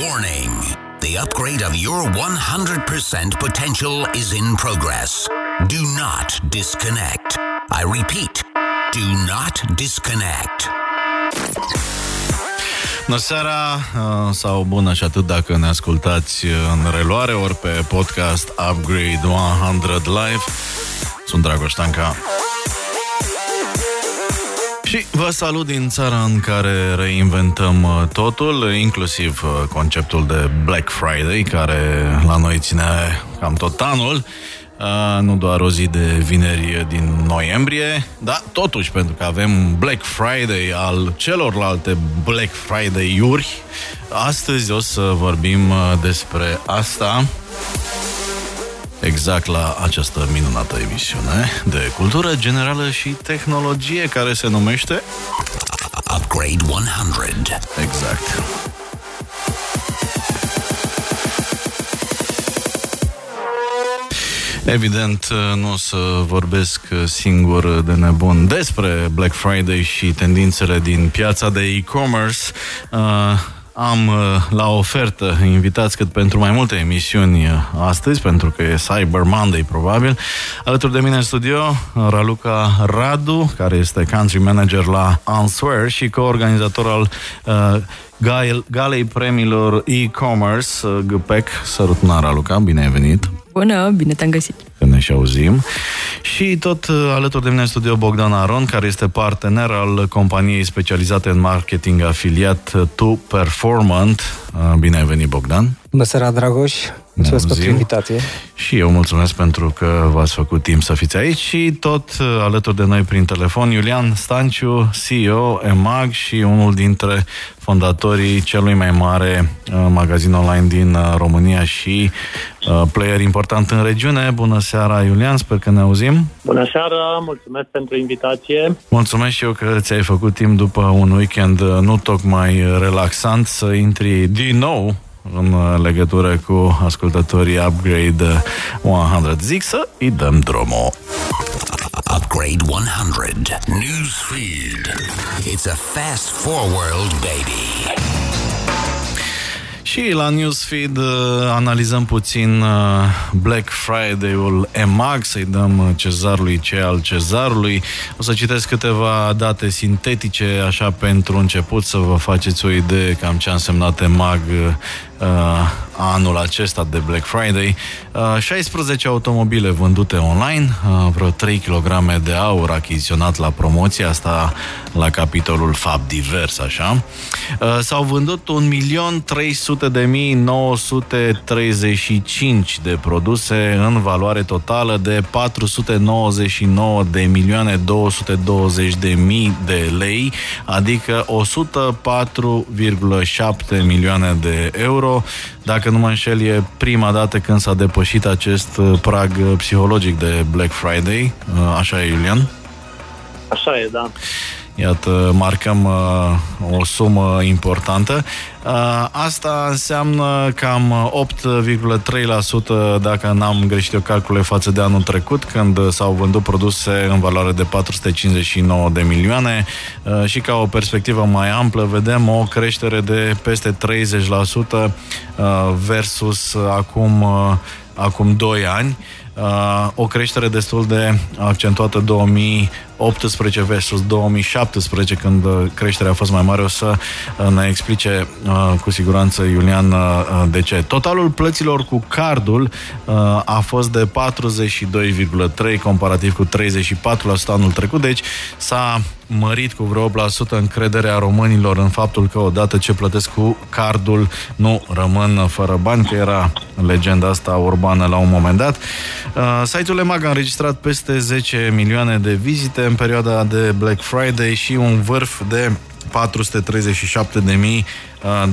Warning The upgrade of your 100% potential is in progress. Do not disconnect. I repeat, do not disconnect. Bună seara uh, sau bună și atât dacă ne ascultați în reluare ori pe podcast Upgrade 100 Live. Sunt Dragoș Tanca. Și vă salut din țara în care reinventăm uh, totul, inclusiv uh, conceptul de Black Friday, care la noi ține cam tot anul. Uh, nu doar o zi de vineri din noiembrie, dar totuși pentru că avem Black Friday al celorlalte Black Friday-uri, astăzi o să vorbim uh, despre asta exact la această minunată emisiune de cultură generală și tehnologie care se numește Upgrade 100. Exact. Evident, nu o să vorbesc singur de nebun despre Black Friday și tendințele din piața de e-commerce. Uh, am uh, la ofertă invitați cât pentru mai multe emisiuni uh, astăzi, pentru că e Cyber Monday probabil. Alături de mine în studio, Raluca Radu, care este country manager la Answer și co-organizator al uh, galei premiilor e-commerce, uh, GPEC. Sărutuna Raluca, bine ai venit! Bună, bine te-am găsit! Când ne și auzim. Și tot uh, alături de mine în studio Bogdan Aron, care este partener al companiei specializate în marketing afiliat To Performant. Uh, bine ai venit, Bogdan! Bună seara, Dragoș! Mulțumesc pentru invitație! Și eu mulțumesc pentru că v-ați făcut timp să fiți aici și tot uh, alături de noi prin telefon Iulian Stanciu, CEO EMAG și unul dintre fondatorii celui mai mare magazin online din România și player important în regiune. Bună seara, Iulian, sper că ne auzim. Bună seara, mulțumesc pentru invitație. Mulțumesc și eu că ți-ai făcut timp după un weekend nu tocmai relaxant să intri din nou în legătură cu ascultătorii Upgrade 100. Zic să îi dăm drumul. Upgrade 100 Newsfeed. It's a fast forward, baby. Și la Newsfeed uh, analizăm puțin uh, Black Friday-ul EMAG, să-i dăm uh, cezarului ce al cezarului. O să citesc câteva date sintetice, așa pentru început, să vă faceți o idee cam ce a însemnat EMAG uh, anul acesta de Black Friday. Uh, 16 automobile vândute online, uh, vreo 3 kg de aur achiziționat la promoție, asta la capitolul Fab Divers, așa. Uh, s-au vândut 1.300.935 de produse în valoare totală de 499 de milioane 220 de mii de lei, adică 104,7 milioane de euro. Dacă nu mă înșel, e prima dată când s-a depășit acest prag psihologic de Black Friday. Așa e, Iulian? Așa e, da. Iată, marcăm uh, o sumă importantă. Uh, asta înseamnă cam 8,3% dacă n-am greșit eu calcule față de anul trecut, când s-au vândut produse în valoare de 459 de milioane uh, și ca o perspectivă mai amplă vedem o creștere de peste 30% uh, versus acum, uh, acum 2 ani. Uh, o creștere destul de accentuată 2018 versus 2017, când uh, creșterea a fost mai mare. O să uh, ne explice uh, cu siguranță Iulian uh, de ce. Totalul plăților cu cardul uh, a fost de 42,3 comparativ cu 34% anul trecut, deci s-a mărit cu vreo 8% încrederea românilor în faptul că odată ce plătesc cu cardul nu rămân fără bani, că era legenda asta urbană la un moment dat. Uh, site-ul EMAG a înregistrat peste 10 milioane de vizite în perioada de Black Friday și un vârf de 437.000 uh,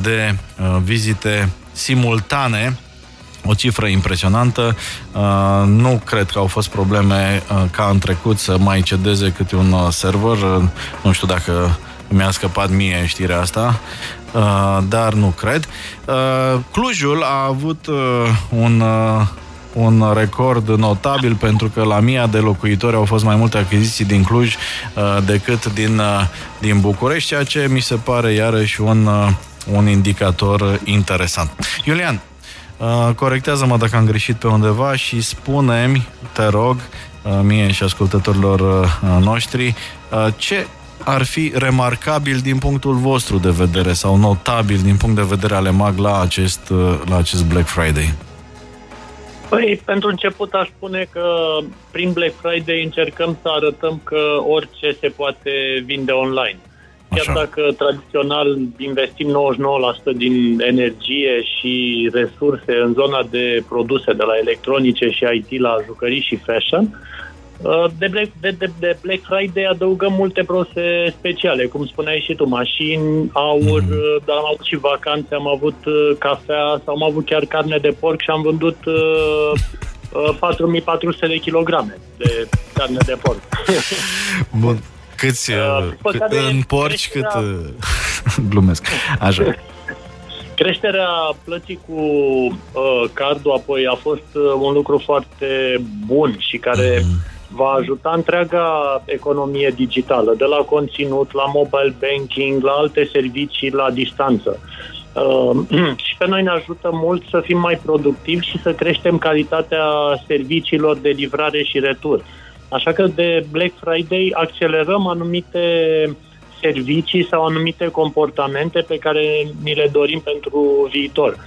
de uh, vizite simultane o cifră impresionantă. Uh, nu cred că au fost probleme uh, ca în trecut să mai cedeze câte un uh, server. Uh, nu știu dacă mi-a scăpat mie știrea asta, uh, dar nu cred. Uh, Clujul a avut uh, un uh, un record notabil pentru că la mia de locuitori au fost mai multe achiziții din Cluj uh, decât din, uh, din București, ceea ce mi se pare iarăși un uh, un indicator interesant. Iulian, uh, corectează-mă dacă am greșit pe undeva și spune-mi, te rog, uh, mie și ascultătorilor uh, noștri, ce ar fi remarcabil din punctul vostru de vedere sau notabil din punct de vedere ale MAG la acest, la acest Black Friday? Păi, pentru început aș spune că prin Black Friday încercăm să arătăm că orice se poate vinde online. Chiar Așa. dacă tradițional investim 99% din energie și resurse în zona de produse, de la electronice și IT la jucării și fashion, uh, de Black, de, de, de Black Friday adăugăm multe produse speciale, cum spuneai și tu, mașini, aur, mm. dar am avut și vacanțe, am avut uh, cafea sau am avut chiar carne de porc și am vândut uh, 4400 de kilograme de carne de porc. Bun. Câți uh, cât, în porci, creșterea... cât... Uh, glumesc. Așa. Creșterea plății cu uh, cardul apoi a fost uh, un lucru foarte bun și care uh-huh. Va ajuta întreaga economie digitală, de la conținut, la mobile banking, la alte servicii la distanță. Uh, și pe noi ne ajută mult să fim mai productivi și să creștem calitatea serviciilor de livrare și retur. Uh, Așa că de Black Friday accelerăm anumite servicii sau anumite comportamente pe care ni le dorim pentru viitor.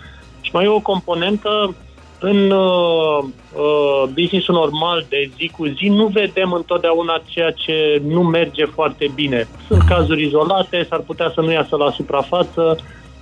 Și mai e o componentă în uh, uh, businessul normal de zi cu zi nu vedem întotdeauna ceea ce nu merge foarte bine. Sunt cazuri izolate, s-ar putea să nu iasă la suprafață.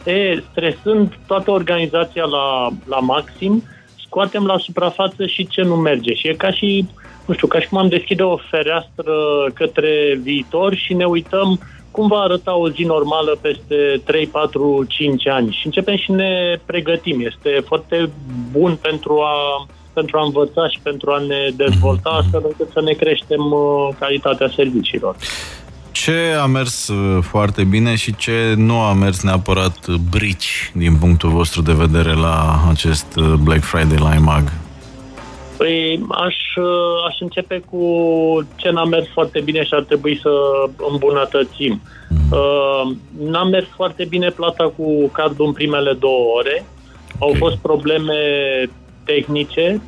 E, stresând toată organizația la, la maxim, scoatem la suprafață și ce nu merge. Și e ca și nu știu, ca și cum am deschide o fereastră către viitor și ne uităm cum va arăta o zi normală peste 3, 4, 5 ani și începem și ne pregătim. Este foarte bun pentru a, pentru a învăța și pentru a ne dezvolta astfel încât să ne creștem uh, calitatea serviciilor. Ce a mers uh, foarte bine și ce nu a mers neapărat brici din punctul vostru de vedere la acest uh, Black Friday la IMAG? Păi aș, aș începe cu ce n-a mers foarte bine și ar trebui să îmbunătățim. Mm. Uh, n-a mers foarte bine plata cu cardul în primele două ore. Okay. Au fost probleme tehnice,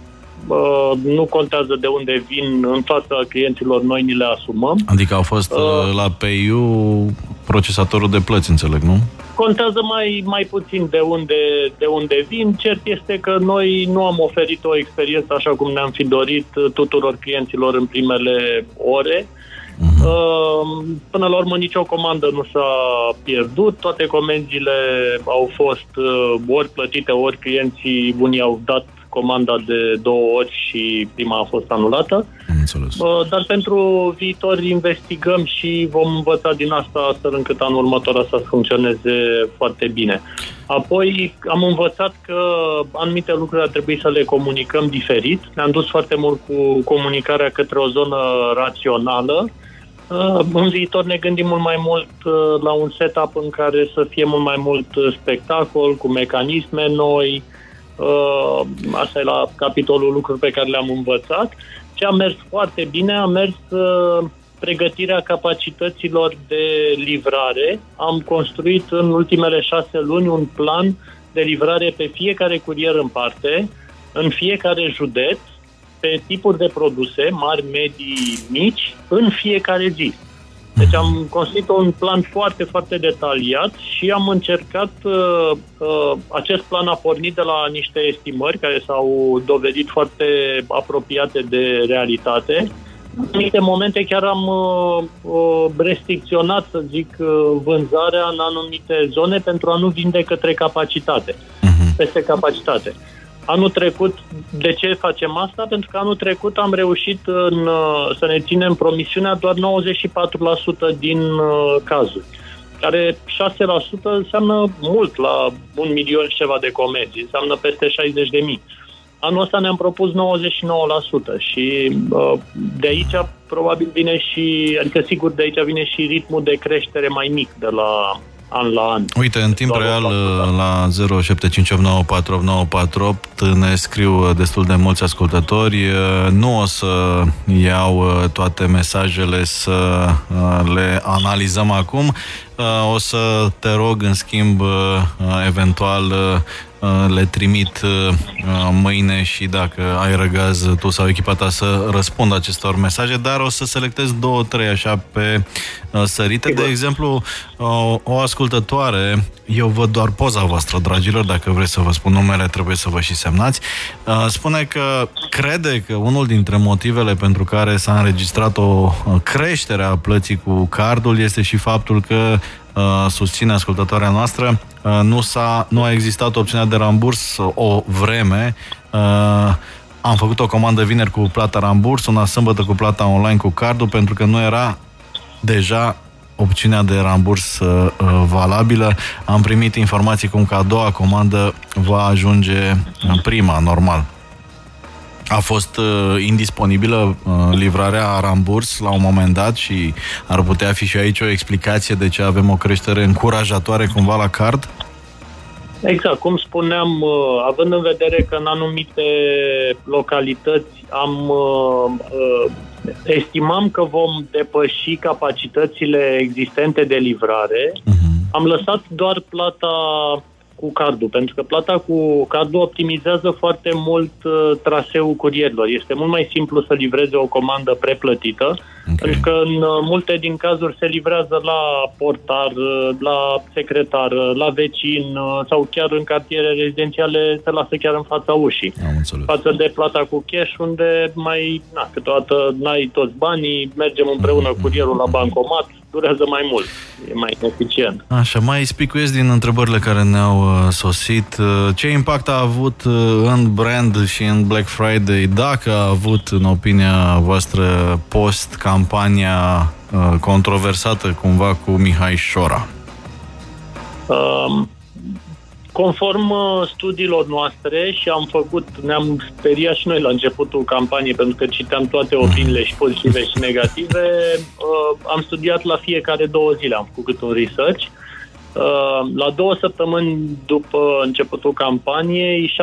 uh, nu contează de unde vin, în fața clienților noi ni le asumăm. Adică au fost uh, uh la PayU procesatorul de plăți, înțeleg, nu? Contează mai, mai puțin de unde, de unde vin. Cert este că noi nu am oferit o experiență așa cum ne-am fi dorit tuturor clienților în primele ore. Uh-huh. Până la urmă nicio comandă nu s-a pierdut, toate comenzile au fost uh, ori plătite, ori clienții bunii au dat comanda de două ori și prima a fost anulată. Înțeles. Dar pentru viitor investigăm și vom învăța din asta astfel încât anul următor să funcționeze foarte bine. Apoi am învățat că anumite lucruri ar trebui să le comunicăm diferit. Ne-am dus foarte mult cu comunicarea către o zonă rațională. În viitor ne gândim mult mai mult uh, la un setup în care să fie mult mai mult spectacol, cu mecanisme noi, Uh, asta e la capitolul lucruri pe care le-am învățat. Ce a mers foarte bine a mers uh, pregătirea capacităților de livrare. Am construit în ultimele șase luni un plan de livrare pe fiecare curier în parte, în fiecare județ, pe tipuri de produse, mari, medii, mici, în fiecare zi. Deci am construit un plan foarte, foarte detaliat și am încercat, uh, uh, acest plan a pornit de la niște estimări care s-au dovedit foarte apropiate de realitate. În anumite momente chiar am uh, uh, restricționat, să zic, uh, vânzarea în anumite zone pentru a nu vinde către capacitate, uh-huh. peste capacitate. Anul trecut, de ce facem asta? Pentru că anul trecut am reușit în, uh, să ne ținem promisiunea doar 94% din uh, cazuri, care 6% înseamnă mult la un milion și ceva de comenzi, înseamnă peste 60 de mii. Anul ăsta ne-am propus 99% și uh, de aici probabil vine și, adică sigur de aici vine și ritmul de creștere mai mic de la an la an. Uite, în timp real, la 0758948948 ne scriu uh, destul de mulți ascultători. Uh, nu o să iau uh, toate mesajele să le analizăm acum. o să te rog, în schimb, eventual le trimit mâine și dacă ai răgaz tu sau echipa ta să răspund acestor mesaje, dar o să selectez două, trei așa pe sărite. De exemplu, o ascultătoare, eu văd doar poza voastră, dragilor, dacă vreți să vă spun numele, trebuie să vă și semnați, spune că crede că unul dintre motivele pentru care s-a înregistrat o creștere a plății cu cardul este și faptul că Uh, susține ascultătoarea noastră, uh, nu, s-a, nu a existat opțiunea de ramburs o vreme. Uh, am făcut o comandă vineri cu plata ramburs, una sâmbătă cu plata online cu cardul, pentru că nu era deja opțiunea de ramburs uh, valabilă. Am primit informații cum că a doua comandă va ajunge în prima, normal a fost uh, indisponibilă uh, livrarea ramburs la un moment dat și ar putea fi și aici o explicație de ce avem o creștere încurajatoare cumva la card? Exact, cum spuneam, uh, având în vedere că în anumite localități am uh, uh, estimam că vom depăși capacitățile existente de livrare, uh-huh. am lăsat doar plata cu cardul, pentru că plata cu cardul optimizează foarte mult uh, traseul curierilor. Este mult mai simplu să livreze o comandă preplătită, okay. pentru că în uh, multe din cazuri se livrează la portar, uh, la secretar, uh, la vecin uh, sau chiar în cartiere rezidențiale se lasă chiar în fața ușii. Am Față de plata cu cash, unde mai, na, câteodată n-ai toți banii, mergem împreună mm-hmm. curierul la bancomat, durează mai mult, e mai eficient. Așa, mai spicuiesc din întrebările care ne-au uh, sosit. Uh, ce impact a avut uh, în brand și în Black Friday, dacă a avut, în opinia voastră, post-campania uh, controversată cumva cu Mihai Șora? Um, Conform uh, studiilor noastre și am făcut, ne-am speriat și noi la începutul campaniei pentru că citeam toate opiniile și pozitive și negative, uh, am studiat la fiecare două zile, am făcut un research. Uh, la două săptămâni după începutul campaniei,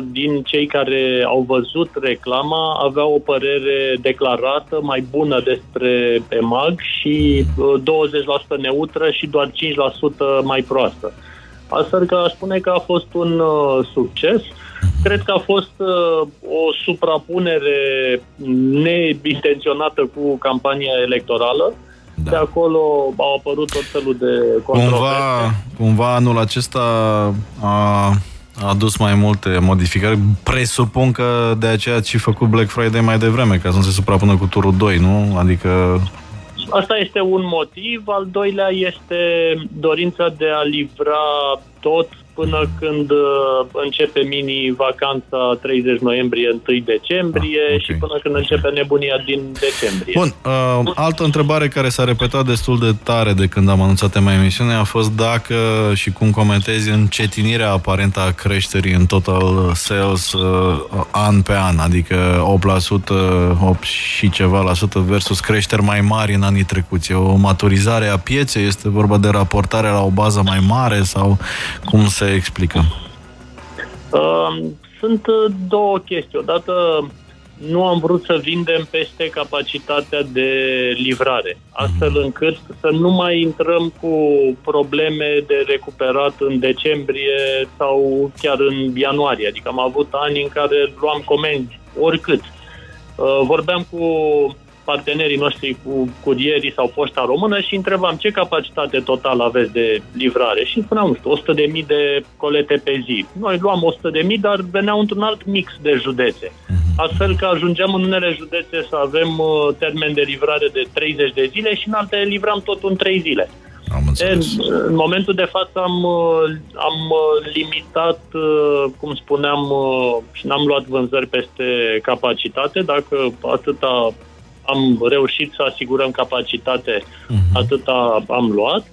75% din cei care au văzut reclama aveau o părere declarată mai bună despre EMAG și 20% neutră și doar 5% mai proastă. Astfel că aș spune că a fost un uh, succes. Cred că a fost uh, o suprapunere neintenționată cu campania electorală. Da. De acolo au apărut tot felul de controverse. Cumva, cumva anul acesta a a adus mai multe modificări. Presupun că de aceea și făcut Black Friday mai devreme, ca să nu se suprapună cu turul 2, nu? Adică Asta este un motiv. Al doilea este dorința de a livra tot până când uh, începe mini-vacanța 30 noiembrie, 1 decembrie ah, okay. și până când începe nebunia din decembrie. Bun, uh, altă întrebare care s-a repetat destul de tare de când am anunțat tema emisiunii a fost dacă și cum comentezi încetinirea aparentă a creșterii în total sales uh, an pe an, adică 8%, 8 și ceva la sută versus creșteri mai mari în anii trecuți. O maturizare a pieței, este vorba de raportare la o bază mai mare sau cum se se explică? Sunt uh, două chestii. Odată, nu am vrut să vindem peste capacitatea de livrare, astfel mhm. încât să nu mai intrăm cu probleme de recuperat în decembrie sau chiar în ianuarie. Adică am avut ani în care luam comenzi oricât. Uh, vorbeam cu partenerii noștri cu curierii sau poșta română și întrebam ce capacitate totală aveți de livrare și spuneam, nu știu, 100.000 de colete pe zi. Noi luam 100.000, dar veneau într-un alt mix de județe. Mhm. Astfel că ajungeam în unele județe să avem uh, termen de livrare de 30 de zile și în altele livram tot în 3 zile. Am în, în momentul de față am, uh, am uh, limitat, cum spuneam, și n-am luat vânzări peste capacitate. Dacă atâta am reușit să asigurăm capacitate, uh-huh. atâta am luat.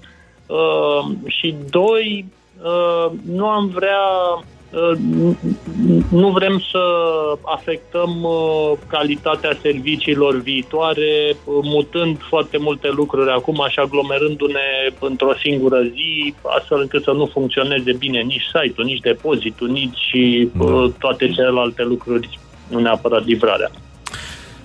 Uh, și doi, uh, nu am vrea uh, nu vrem să afectăm uh, calitatea serviciilor viitoare, mutând foarte multe lucruri acum, așa aglomerându-ne într-o singură zi, astfel încât să nu funcționeze bine nici site-ul, nici depozitul, nici uh, da. toate celelalte lucruri, nu neapărat livrarea.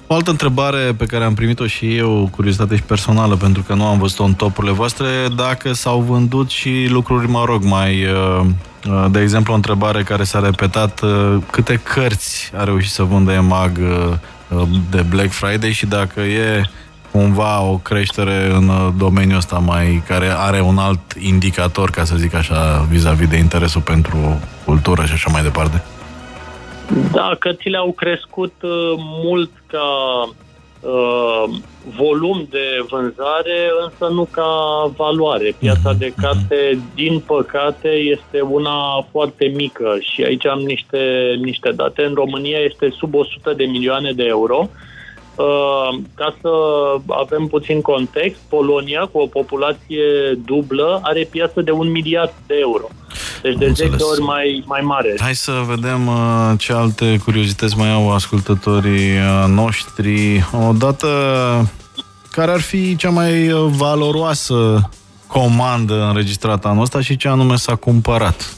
O altă întrebare pe care am primit-o și eu, curiozitate și personală, pentru că nu am văzut-o în topurile voastre, dacă s-au vândut și lucruri, mă rog, mai... Uh, uh, de exemplu, o întrebare care s-a repetat, uh, câte cărți a reușit să vândă EMAG de Black Friday și dacă e cumva o creștere în domeniul ăsta mai, care are un alt indicator, ca să zic așa, vis-a-vis de interesul pentru cultură și așa mai departe? Da, cărțile au crescut uh, mult ca uh, volum de vânzare, însă nu ca valoare. Piața mhm, de mhm. carte, din păcate, este una foarte mică și aici am niște, niște date. În România este sub 100 de milioane de euro. Uh, ca să avem puțin context, Polonia, cu o populație dublă, are piață de un miliard de euro. Deci de 10 ori mai, mai mare. Hai să vedem uh, ce alte curiozități mai au ascultătorii uh, noștri. Odată, care ar fi cea mai uh, valoroasă comandă înregistrată anul ăsta și ce anume s-a cumpărat?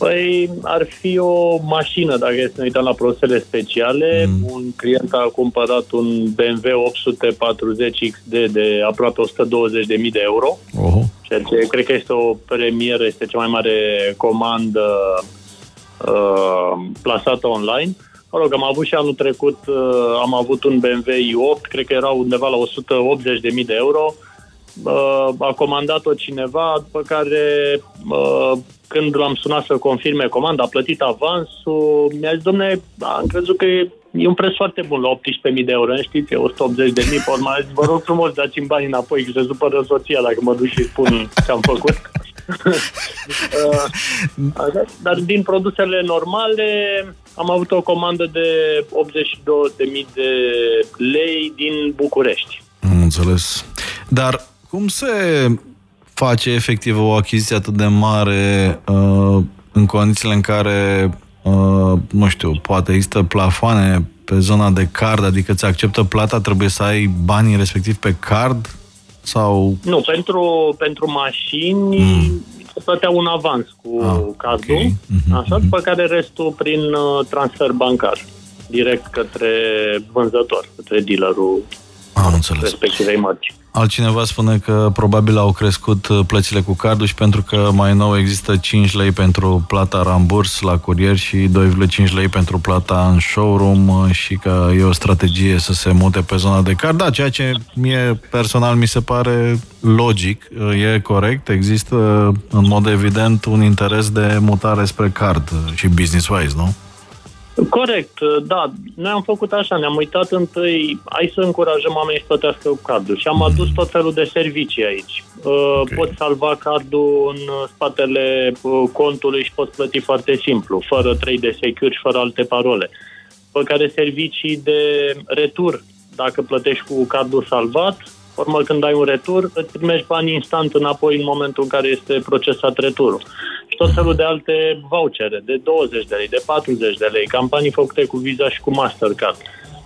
Păi ar fi o mașină, dacă este să ne uităm la produsele speciale. Mm. Un client a cumpărat un BMW 840 XD de aproape 120.000 de euro. Uh-huh. Ceea ce cred că este o premieră, este cea mai mare comandă uh, plasată online. Mă rog, am avut și anul trecut, uh, am avut un BMW i8, cred că era undeva la 180.000 de euro. Uh, a comandat-o cineva, după care uh, când l-am sunat să confirme comanda, a plătit avansul, mi-a zis, domne, am crezut că e, e un preț foarte bun la 18.000 de euro, știți, e 180 de mii, pe urmă, vă rog frumos, dați-mi bani înapoi, că se supără soția dacă mă duc și spun ce am făcut. Uh, dar din produsele normale am avut o comandă de 82.000 de lei din București. Am înțeles. Dar cum se face efectiv o achiziție atât de mare uh, în condițiile în care, uh, nu știu, poate există plafoane pe zona de card, adică ți acceptă plata, trebuie să ai banii respectiv pe card? Sau... Nu, pentru, pentru mașini mm. plătea un avans cu ah, cardul, okay. mm-hmm, așa, mm-hmm. după care restul prin uh, transfer bancar, direct către vânzător, către dealerul Am înțeles. respectivei mărci. Altcineva spune că probabil au crescut uh, plățile cu cardul și pentru că mai nou există 5 lei pentru plata ramburs la curier și 2,5 lei pentru plata în showroom uh, și că e o strategie să se mute pe zona de card. Da, ceea ce mie personal mi se pare logic, uh, e corect, există în mod evident un interes de mutare spre card și business-wise, nu? Corect, da. Noi am făcut așa, ne-am uitat întâi, hai să încurajăm oamenii să plătească cu cardul și am adus tot felul de servicii aici. Uh, okay. Poți salva cardul în spatele uh, contului și poți plăti foarte simplu, fără 3D secure și fără alte parole. Pe care servicii de retur, dacă plătești cu cardul salvat, urmă când ai un retur, îți primești bani instant înapoi în momentul în care este procesat returul. Tot felul de alte vouchere de 20 de lei, de 40 de lei, campanii făcute cu Visa și cu Mastercard.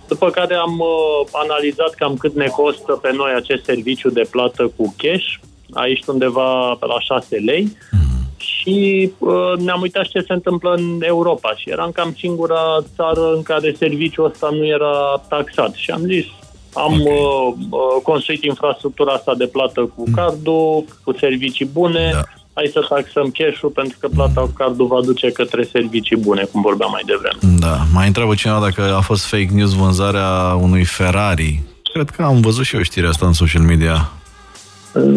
După care am uh, analizat cam cât ne costă pe noi acest serviciu de plată cu cash, aici undeva pe la 6 lei, și uh, ne-am uitat ce se întâmplă în Europa. Și eram cam singura țară în care serviciul ăsta nu era taxat. Și am zis am okay. uh, uh construit infrastructura asta de plată cu cardul, cu servicii bune, da hai să taxăm cash-ul pentru că plata cu cardul va duce către servicii bune, cum vorbeam mai devreme. Da, mai întreabă cineva dacă a fost fake news vânzarea unui Ferrari. Cred că am văzut și eu știrea asta în social media.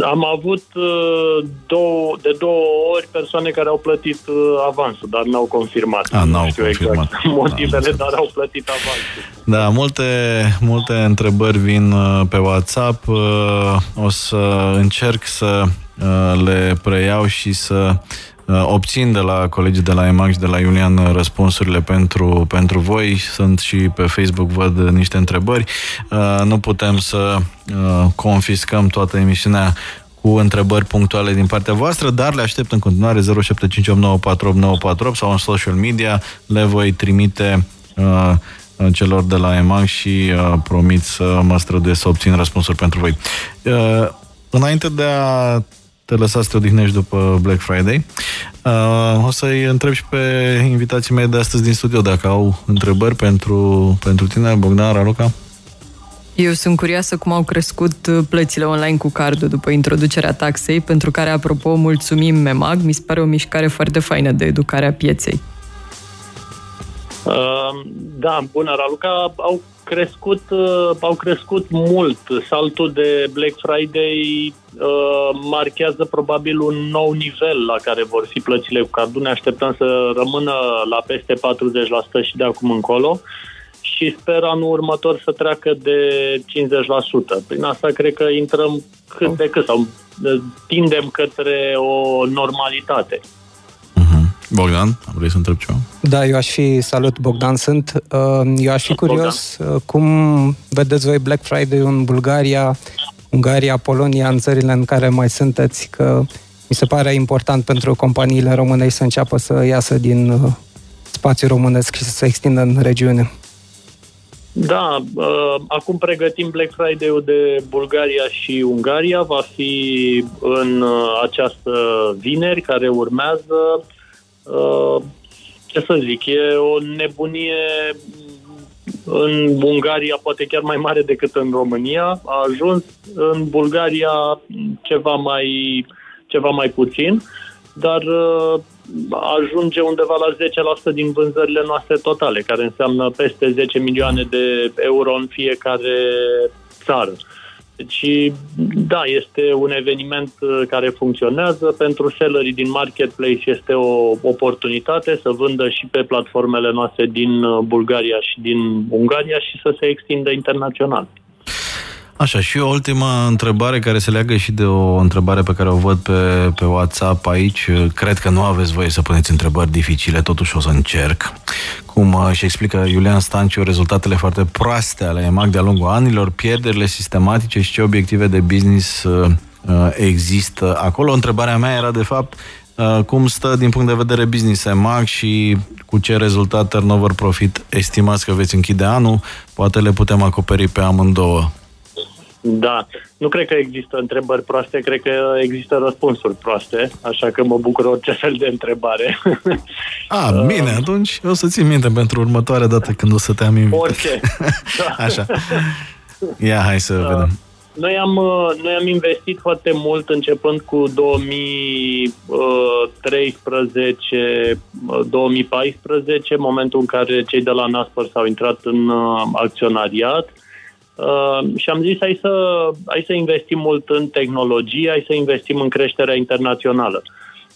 Am avut uh, două, de două ori persoane care au plătit uh, avansul, dar n-au confirmat. A, n-au știu confirmat. exact motivele, dar au plătit avansul. Da, multe, multe întrebări vin uh, pe WhatsApp. O să încerc să Uh, le preiau și să uh, obțin de la colegii de la EMAG și de la Iulian răspunsurile pentru, pentru voi. Sunt și pe Facebook, văd niște întrebări. Uh, nu putem să confiscăm toată emisiunea cu întrebări punctuale din partea voastră, dar le aștept în continuare 0758948948 sau în social media. Le voi trimite uh, celor de la EMAG și uh, promit să mă străduiesc să obțin răspunsuri pentru voi. Uh, înainte de a te lăsa să te odihnești după Black Friday. Uh, o să-i întreb și pe invitații mei de astăzi din studio dacă au întrebări pentru, pentru tine, Bogdan Raluca. Eu sunt curioasă cum au crescut uh, plățile online cu cardul după introducerea taxei, pentru care, apropo, mulțumim MEMAG. Mi se pare o mișcare foarte faină de educare a pieței. Uh, da, bună, Raluca. Au crescut, uh, au crescut mult. Saltul de Black Friday uh, marchează probabil un nou nivel la care vor fi plățile cu cardul. Ne așteptăm să rămână la peste 40% și de acum încolo și sper anul următor să treacă de 50%. Prin asta cred că intrăm cât de cât sau uh, tindem către o normalitate. Bogdan, vrei să întreb ceva? Da, eu aș fi, salut Bogdan, sunt. Uh, eu aș fi curios Bogdan. Uh, cum vedeți voi Black Friday în Bulgaria, Ungaria, Polonia, în țările în care mai sunteți, că mi se pare important pentru companiile românești să înceapă să iasă din uh, spațiul românesc și să se extindă în regiune. Da, uh, acum pregătim Black Friday-ul de Bulgaria și Ungaria. Va fi în uh, această vineri care urmează. Uh, ce să zic, e o nebunie în Ungaria poate chiar mai mare decât în România. A ajuns în Bulgaria ceva mai, ceva mai puțin, dar uh, ajunge undeva la 10% din vânzările noastre totale, care înseamnă peste 10 milioane de euro în fiecare țară. Deci, da, este un eveniment uh, care funcționează. Pentru sellerii din marketplace este o oportunitate să vândă și pe platformele noastre din uh, Bulgaria și din Ungaria și să se extindă internațional. Așa, și o ultimă întrebare care se leagă și de o întrebare pe care o văd pe, pe WhatsApp aici. Cred că nu aveți voie să puneți întrebări dificile, totuși o să încerc. Cum uh, și explică Iulian Stanciu rezultatele foarte proaste ale EMAG de-a lungul anilor, pierderile sistematice și ce obiective de business uh, uh, există acolo. Întrebarea mea era, de fapt, cum stă din punct de vedere business EMAG și cu ce rezultat turnover profit estimați că veți închide anul. Poate le putem acoperi pe amândouă. Da, nu cred că există întrebări proaste, cred că există răspunsuri proaste, așa că mă bucur orice fel de întrebare. A, uh, bine, atunci o să țin minte pentru următoarea dată când o să te am invitat. Orice. Da. Așa. Ia, hai să uh, vedem. Noi am, uh, noi am investit foarte mult începând cu 2013, 2014, uh, momentul în care cei de la Naspers s-au intrat în acționariat. Uh, și am zis hai să, hai să investim mult în tehnologie, hai să investim în creșterea internațională.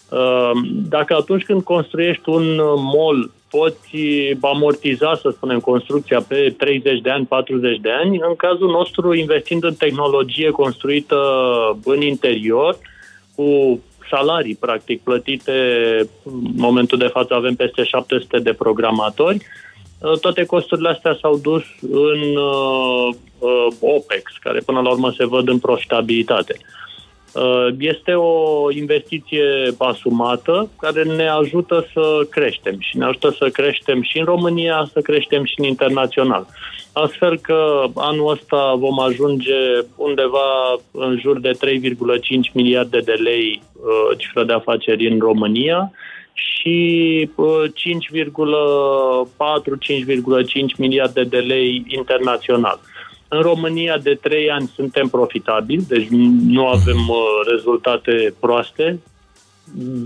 Uh, dacă atunci când construiești un mall poți amortiza, să spunem, construcția pe 30 de ani, 40 de ani, în cazul nostru, investind în tehnologie construită în interior, cu salarii, practic, plătite, în momentul de față avem peste 700 de programatori, uh, toate costurile astea s-au dus în uh, uh, OPEX, care până la urmă se văd în profitabilitate. Uh, este o investiție asumată care ne ajută să creștem și ne ajută să creștem și în România, să creștem și în internațional. Astfel că anul ăsta vom ajunge undeva în jur de 3,5 miliarde de lei uh, cifră de afaceri în România și 5,4-5,5 uh, miliarde de lei internațional. În România de trei ani suntem profitabili, deci nu avem uh, rezultate proaste.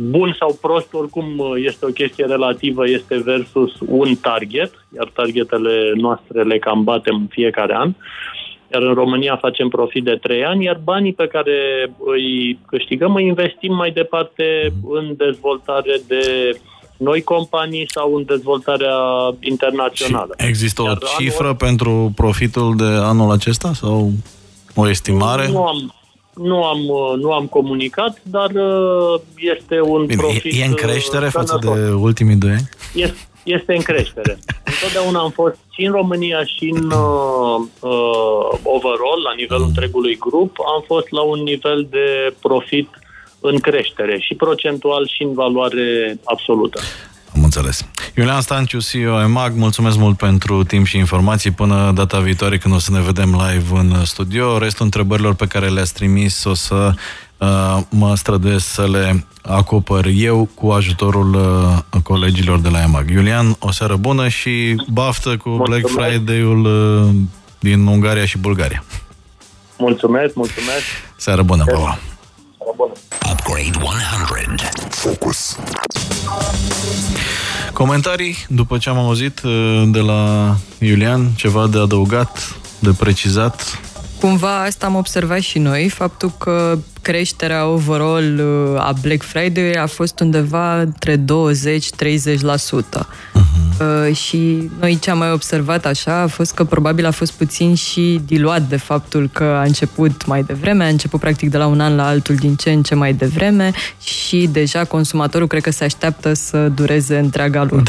Bun sau prost, oricum uh, este o chestie relativă, este versus un target, iar targetele noastre le cam batem în fiecare an. Iar în România facem profit de trei ani, iar banii pe care îi câștigăm îi investim mai departe în dezvoltare de uh, noi companii sau în dezvoltarea internațională. Și există Iar o cifră anul... pentru profitul de anul acesta sau o estimare? Nu am, nu am, nu am comunicat, dar uh, este un Bine, profit E în creștere uh, față de ultimii doi ani? Este, este în creștere. Întotdeauna am fost și în România și în uh, uh, overall, la nivelul mm. întregului grup, am fost la un nivel de profit uh, în creștere și procentual și în valoare absolută. Am înțeles. Iulian Stanciu, CEO EMAG, mulțumesc mult pentru timp și informații. Până data viitoare când o să ne vedem live în studio. Restul întrebărilor pe care le-ați trimis o să uh, mă străduiesc să le acopăr eu cu ajutorul uh, colegilor de la EMAG. Iulian, o seară bună și baftă cu mulțumesc. Black Friday-ul uh, din Ungaria și Bulgaria. Mulțumesc, mulțumesc. Seară bună, pa, pa. Upgrade 100. Focus. Comentarii după ce am auzit uh, de la Iulian, ceva de adăugat, de precizat? Cumva asta am observat și noi, faptul că creșterea overall uh, a Black Friday a fost undeva între 20-30%. Uh-huh. Uh, și noi ce am mai observat așa a fost că probabil a fost puțin și diluat de faptul că a început mai devreme, a început practic de la un an la altul din ce în ce mai devreme și deja consumatorul cred că se așteaptă să dureze întreaga lună.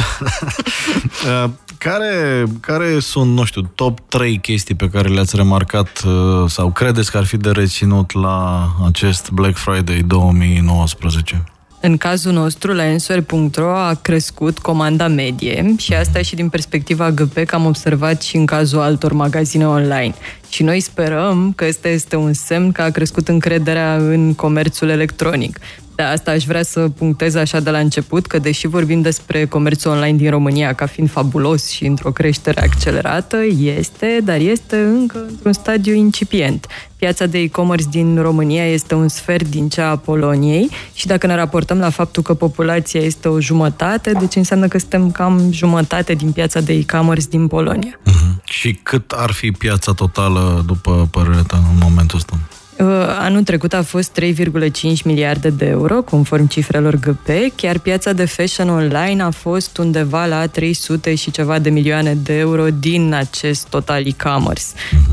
Da. uh, care, care sunt, nu știu, top 3 chestii pe care le-ați remarcat uh, sau credeți că ar fi de reținut la acest Black Friday 2019? În cazul nostru, la ensor.ro a crescut comanda medie și asta și din perspectiva GP că am observat și în cazul altor magazine online. Și noi sperăm că este este un semn că a crescut încrederea în comerțul electronic. De asta aș vrea să punctez așa de la început că deși vorbim despre comerțul online din România ca fiind fabulos și într-o creștere accelerată, este, dar este încă într-un stadiu incipient. Piața de e-commerce din România este un sfert din cea a Poloniei și dacă ne raportăm la faptul că populația este o jumătate, deci înseamnă că suntem cam jumătate din piața de e-commerce din Polonia. Uh-huh. Și cât ar fi piața totală, după părerea ta, în momentul ăsta? Uh, anul trecut a fost 3,5 miliarde de euro, conform cifrelor GP, chiar piața de fashion online a fost undeva la 300 și ceva de milioane de euro din acest total e-commerce.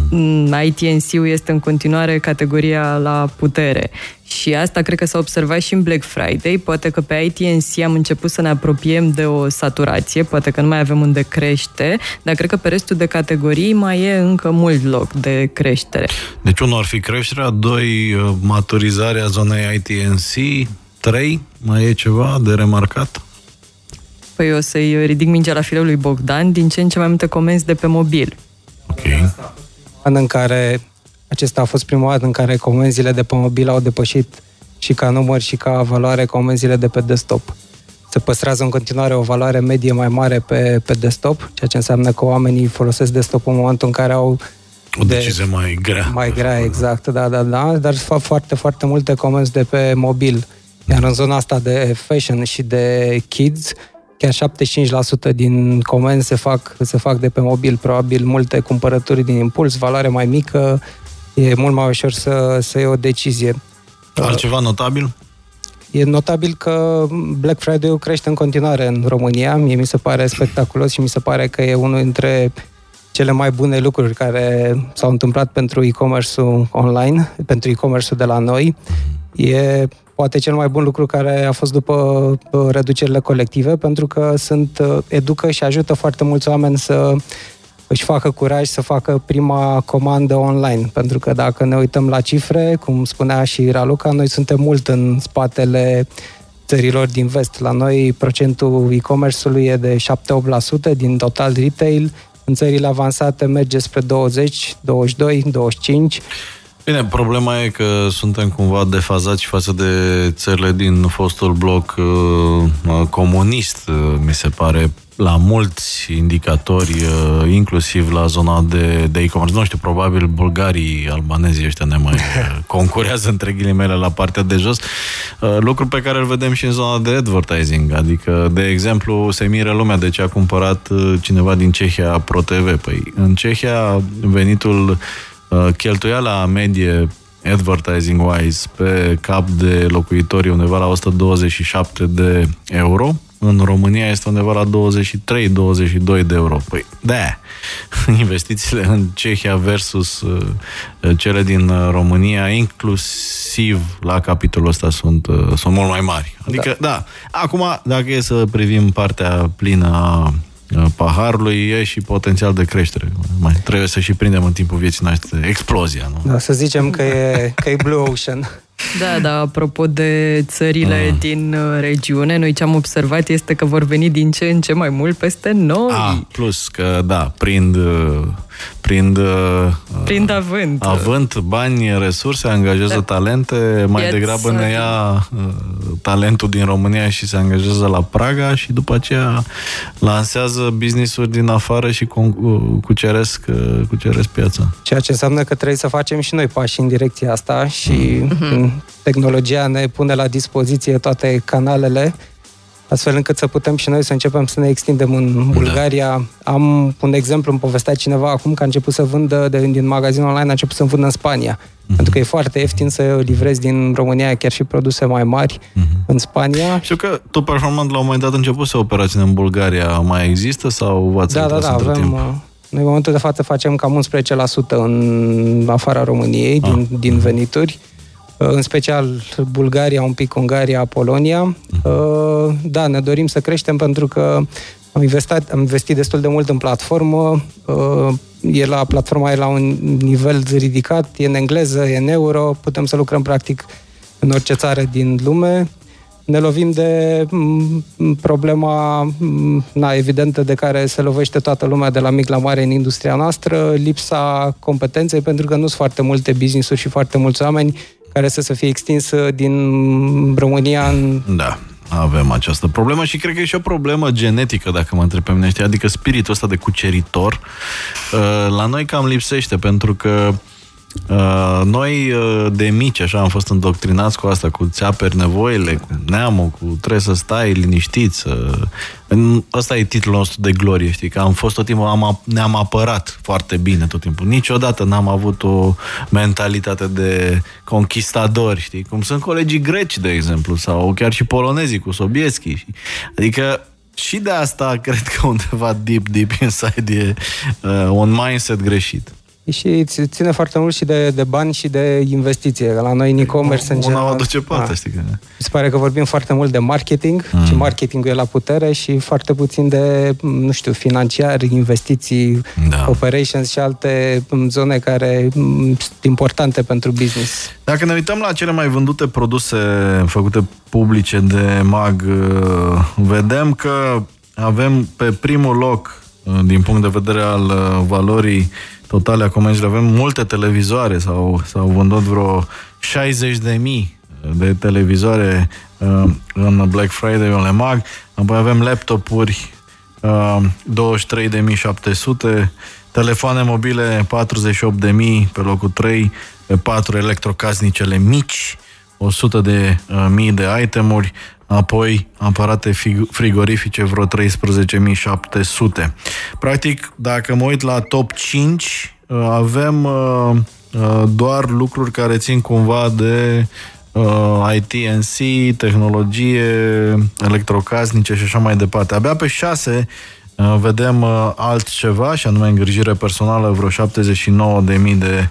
Mhm. ITNC-ul este în continuare categoria la putere. Și asta cred că s-a observat și în Black Friday. Poate că pe ITNC am început să ne apropiem de o saturație, poate că nu mai avem unde crește, dar cred că pe restul de categorii mai e încă mult loc de creștere. Deci unul ar fi creșterea, doi, uh, maturizarea zonei ITNC, trei, mai e ceva de remarcat? Păi o să-i ridic mingea la filul lui Bogdan, din ce în ce mai multe comenzi de pe mobil. Ok. În care acesta a fost prima dată în care comenzile de pe mobil au depășit și ca număr și ca valoare comenzile de pe desktop. Se păstrează în continuare o valoare medie mai mare pe, pe desktop, ceea ce înseamnă că oamenii folosesc desktop în momentul în care au o de, decizie mai grea. Mai grea, exact, da, da, da, dar fac foarte, foarte multe comenzi de pe mobil. Iar în zona asta de fashion și de kids, chiar 75% din comenzi se fac, se fac de pe mobil, probabil multe cumpărături din impuls, valoare mai mică, e mult mai ușor să, să iei o decizie. Altceva notabil? E notabil că Black Friday-ul crește în continuare în România. Mie mi se pare spectaculos și mi se pare că e unul dintre cele mai bune lucruri care s-au întâmplat pentru e-commerce-ul online, pentru e-commerce-ul de la noi. E poate cel mai bun lucru care a fost după reducerile colective, pentru că sunt educă și ajută foarte mulți oameni să își facă curaj să facă prima comandă online. Pentru că dacă ne uităm la cifre, cum spunea și Raluca, noi suntem mult în spatele țărilor din vest. La noi procentul e-commerce-ului e de 7-8% din total retail. În țările avansate merge spre 20, 22, 25. Bine, problema e că suntem cumva defazați față de țările din fostul bloc uh, comunist, uh, mi se pare, la mulți indicatori, uh, inclusiv la zona de, de e-commerce. Nu știu, probabil bulgarii, albanezii ăștia ne mai uh, concurează între ghilimele la partea de jos. Uh, lucru pe care îl vedem și în zona de advertising. Adică, de exemplu, se miră lumea de ce a cumpărat cineva din Cehia ProTV. Păi, în Cehia, venitul cheltuiala medie advertising-wise pe cap de locuitori undeva la 127 de euro în România este undeva la 23-22 de euro. Păi, da, investițiile în Cehia versus uh, cele din uh, România, inclusiv la capitolul ăsta, sunt, uh, sunt mult mai mari. Adică, da. da, acum, dacă e să privim partea plină a paharului, e și potențial de creștere. Mai trebuie să și prindem în timpul vieții noastre explozia, nu? Da, să zicem că e, că e Blue Ocean. Da, da, apropo de țările ah. din uh, regiune, noi ce am observat este că vor veni din ce în ce mai mult peste noi. Ah, plus că, da, prind uh, prind, prind avânt. avânt, bani, resurse, angajează da. talente, mai Piața... degrabă ne ia talentul din România și se angajează la Praga și după aceea lansează business-uri din afară și cuceresc, cuceresc piața. Ceea ce înseamnă că trebuie să facem și noi pași în direcția asta și mm-hmm. tehnologia ne pune la dispoziție toate canalele astfel încât să putem și noi să începem să ne extindem în da. Bulgaria. Da. Am un exemplu, îmi povestea cineva acum că a început să vândă de, din magazin online, a început să vândă în Spania. Mm-hmm. Pentru că e foarte ieftin să livrezi din România chiar și produse mai mari mm-hmm. în Spania. Știu că tu performant la un moment dat a început să operați în Bulgaria. Mai există sau v-ați Da, da, da, avem... Timp? Uh, noi în momentul de față facem cam 11% în afara României ah. din, din venituri. Mm-hmm în special Bulgaria, un pic Ungaria, Polonia. Uh, da, ne dorim să creștem pentru că am investit, am investit destul de mult în platformă. Uh, e la, platforma e la un nivel ridicat, e în engleză, e în euro, putem să lucrăm practic în orice țară din lume. Ne lovim de mm, problema mm, na, evidentă de care se lovește toată lumea de la mic la mare în industria noastră, lipsa competenței, pentru că nu sunt foarte multe business-uri și foarte mulți oameni care să se fie extinsă din România în... Da avem această problemă și cred că e și o problemă genetică, dacă mă întreb pe mine, adică spiritul ăsta de cuceritor uh, la noi cam lipsește, pentru că Uh, noi uh, de mici așa am fost îndoctrinați cu asta, cu ți-aperi nevoile, cu neamul, cu trebuie să stai liniștit, să... Ăsta e titlul nostru de glorie, știi, că am fost tot timpul, am, ne-am apărat foarte bine tot timpul. Niciodată n-am avut o mentalitate de conquistadori, știi, cum sunt colegii greci, de exemplu, sau chiar și polonezii cu Sobieschi. Adică și de asta cred că undeva deep, deep inside e uh, un mindset greșit și ține foarte mult și de, de bani și de investiție. La noi în e-commerce în general... aduce pe alta, știi că... Mi se pare că vorbim foarte mult de marketing mm. și marketingul e la putere și foarte puțin de, nu știu, financiar, investiții, da. operations și alte zone care sunt importante pentru business. Dacă ne uităm la cele mai vândute produse făcute publice de MAG, uh, vedem că avem pe primul loc, uh, din punct de vedere al uh, valorii totale a comenzilor. Avem multe televizoare, sau s-au vândut vreo 60 de mii de televizoare uh, în Black Friday în Lemag. Apoi avem laptopuri uh, 23.700, telefoane mobile 48.000 pe locul 3, pe 4 electrocasnicele mici, 100 de uh, mii de itemuri, apoi aparate frigorifice vreo 13.700. Practic, dacă mă uit la top 5, uh, avem uh, uh, doar lucruri care țin cumva de ITNC, tehnologie, electrocasnice și așa mai departe. Abia pe 6 vedem altceva, și anume îngrijire personală, vreo 79.000 de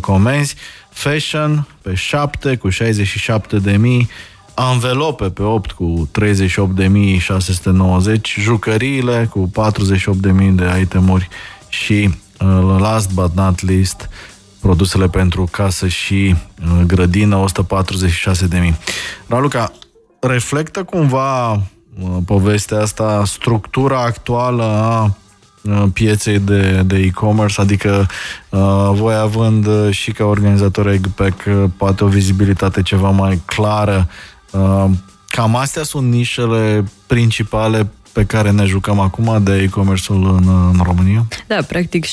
comenzi. Fashion pe 7 cu 67.000 anvelope pe 8 cu 38.690, jucăriile cu 48.000 de itemuri și uh, last but not least produsele pentru casă și uh, grădină 146.000. Raluca, reflectă cumva uh, povestea asta structura actuală a pieței de, de e-commerce, adică uh, voi având și ca organizator EGPEC poate o vizibilitate ceva mai clară Uh, cam astea sunt nișele principale pe care ne jucăm acum de e-commerce-ul în, în România? Da, practic 70%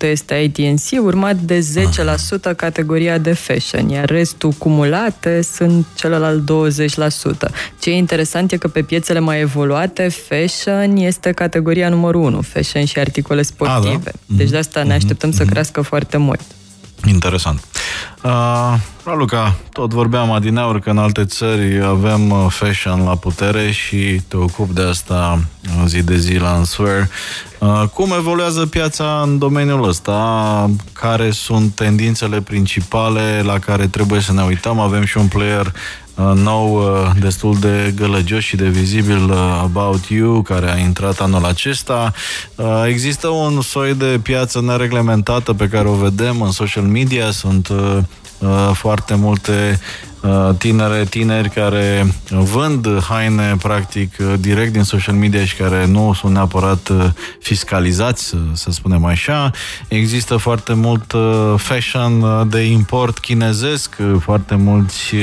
este ITNC, urmat de 10% categoria de fashion, iar restul cumulate sunt celălalt 20%. Ce e interesant e că pe piețele mai evoluate, fashion este categoria numărul 1, fashion și articole sportive. A, da? Deci de asta ne așteptăm mm-hmm. să crească foarte mult. Interesant. Uh, Raluca, tot vorbeam adineauri că în alte țări avem uh, fashion la putere și te ocup de asta uh, zi de zi la Answer. Uh, cum evoluează piața în domeniul ăsta? Care sunt tendințele principale la care trebuie să ne uităm? Avem și un player Uh, nou, uh, destul de gălăgios și de vizibil uh, About You, care a intrat anul acesta. Există un soi de piață nereglementată pe care o vedem în social media, sunt uh, foarte multe uh, tinere, tineri care vând haine practic direct din social media și care nu sunt neapărat fiscalizați, să, să spunem așa. Există foarte mult fashion de import chinezesc, foarte mulți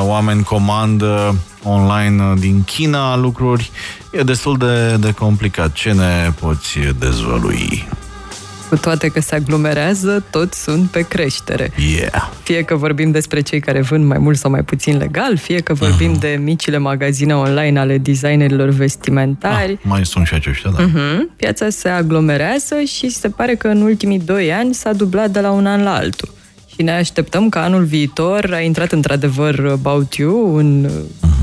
oameni comandă online din China lucruri. E destul de, de complicat. Ce ne poți dezvălui? Cu toate că se aglomerează, toți sunt pe creștere. Yeah. Fie că vorbim despre cei care vând mai mult sau mai puțin legal, fie că vorbim uh-huh. de micile magazine online ale designerilor vestimentari. Ah, mai sunt și aceștia, da. Uh-huh. Piața se aglomerează și se pare că în ultimii doi ani s-a dublat de la un an la altul. Și ne așteptăm că anul viitor a intrat într-adevăr About You, un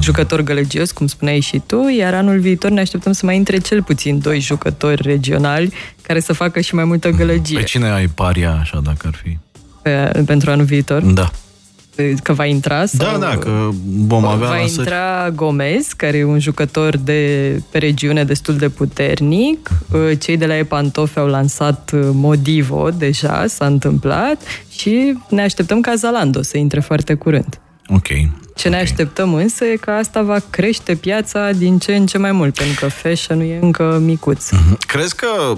uh-huh. jucător gălăgios, cum spuneai și tu, iar anul viitor ne așteptăm să mai intre cel puțin doi jucători regionali care să facă și mai multă gălăgie. Pe cine ai paria așa, dacă ar fi? Pe, pentru anul viitor? Da. Că va intra? Sau... Da, da, că vom avea Va intra Gomez, care e un jucător de pe regiune destul de puternic. Cei de la Epantofe au lansat Modivo deja, s-a întâmplat și ne așteptăm ca Zalando să intre foarte curând. Ok. Ce ne așteptăm însă e că asta va crește piața din ce în ce mai mult, pentru că fashion e încă micuț. Mm-hmm. Crezi că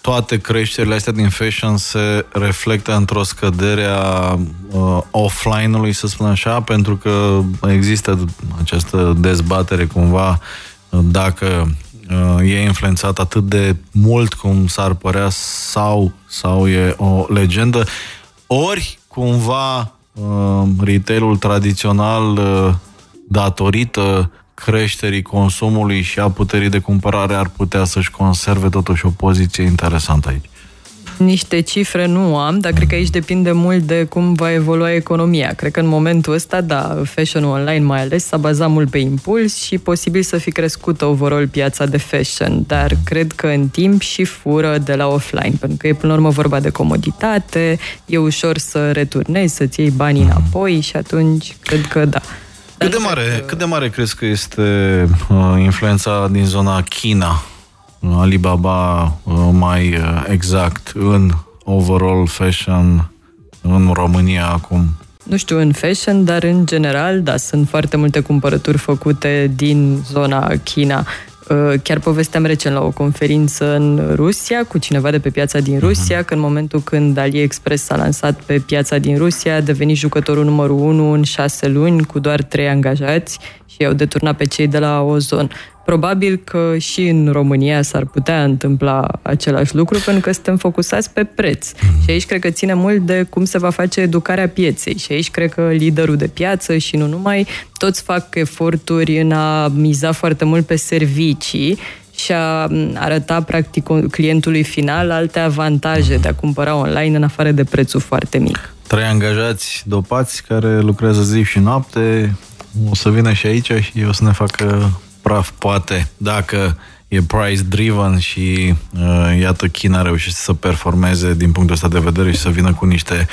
toate creșterile astea din fashion se reflectă într-o scădere a uh, offline-ului, să spun așa, pentru că există această dezbatere cumva uh, dacă uh, e influențat atât de mult cum s-ar părea sau, sau e o legendă, ori cumva uh, retailul tradițional uh, datorită creșterii consumului și a puterii de cumpărare ar putea să-și conserve totuși o poziție interesantă aici. Niște cifre nu am, dar cred că aici depinde mult de cum va evolua economia. Cred că în momentul ăsta, da, fashion online mai ales s-a bazat mult pe impuls și posibil să fi crescut overall piața de fashion, dar cred că în timp și fură de la offline, pentru că e până la urmă vorba de comoditate, e ușor să returnezi, să-ți iei banii înapoi și atunci cred că da. Cât de mare, cât de mare crezi că este uh, influența din zona China, Alibaba uh, mai uh, exact, în overall fashion în România acum? nu știu, în fashion, dar în general, da, sunt foarte multe cumpărături făcute din zona China. Uh, chiar povesteam recent la o conferință în Rusia cu cineva de pe piața din Rusia, uh-huh. că în momentul când AliExpress s-a lansat pe piața din Rusia, a devenit jucătorul numărul 1 în șase luni cu doar trei angajați și i-au deturnat pe cei de la Ozon. Probabil că și în România s-ar putea întâmpla același lucru, pentru că suntem focusați pe preț. Mhm. Și aici cred că ține mult de cum se va face educarea pieței. Și aici cred că liderul de piață și nu numai, toți fac eforturi în a miza foarte mult pe servicii și a arăta practic clientului final alte avantaje de a cumpăra online în afară de prețul foarte mic. Trei angajați dopați care lucrează zi și noapte, o să vină și aici și o să ne facă praf, poate, dacă e price-driven și uh, iată China reușește să performeze din punctul ăsta de vedere și să vină cu niște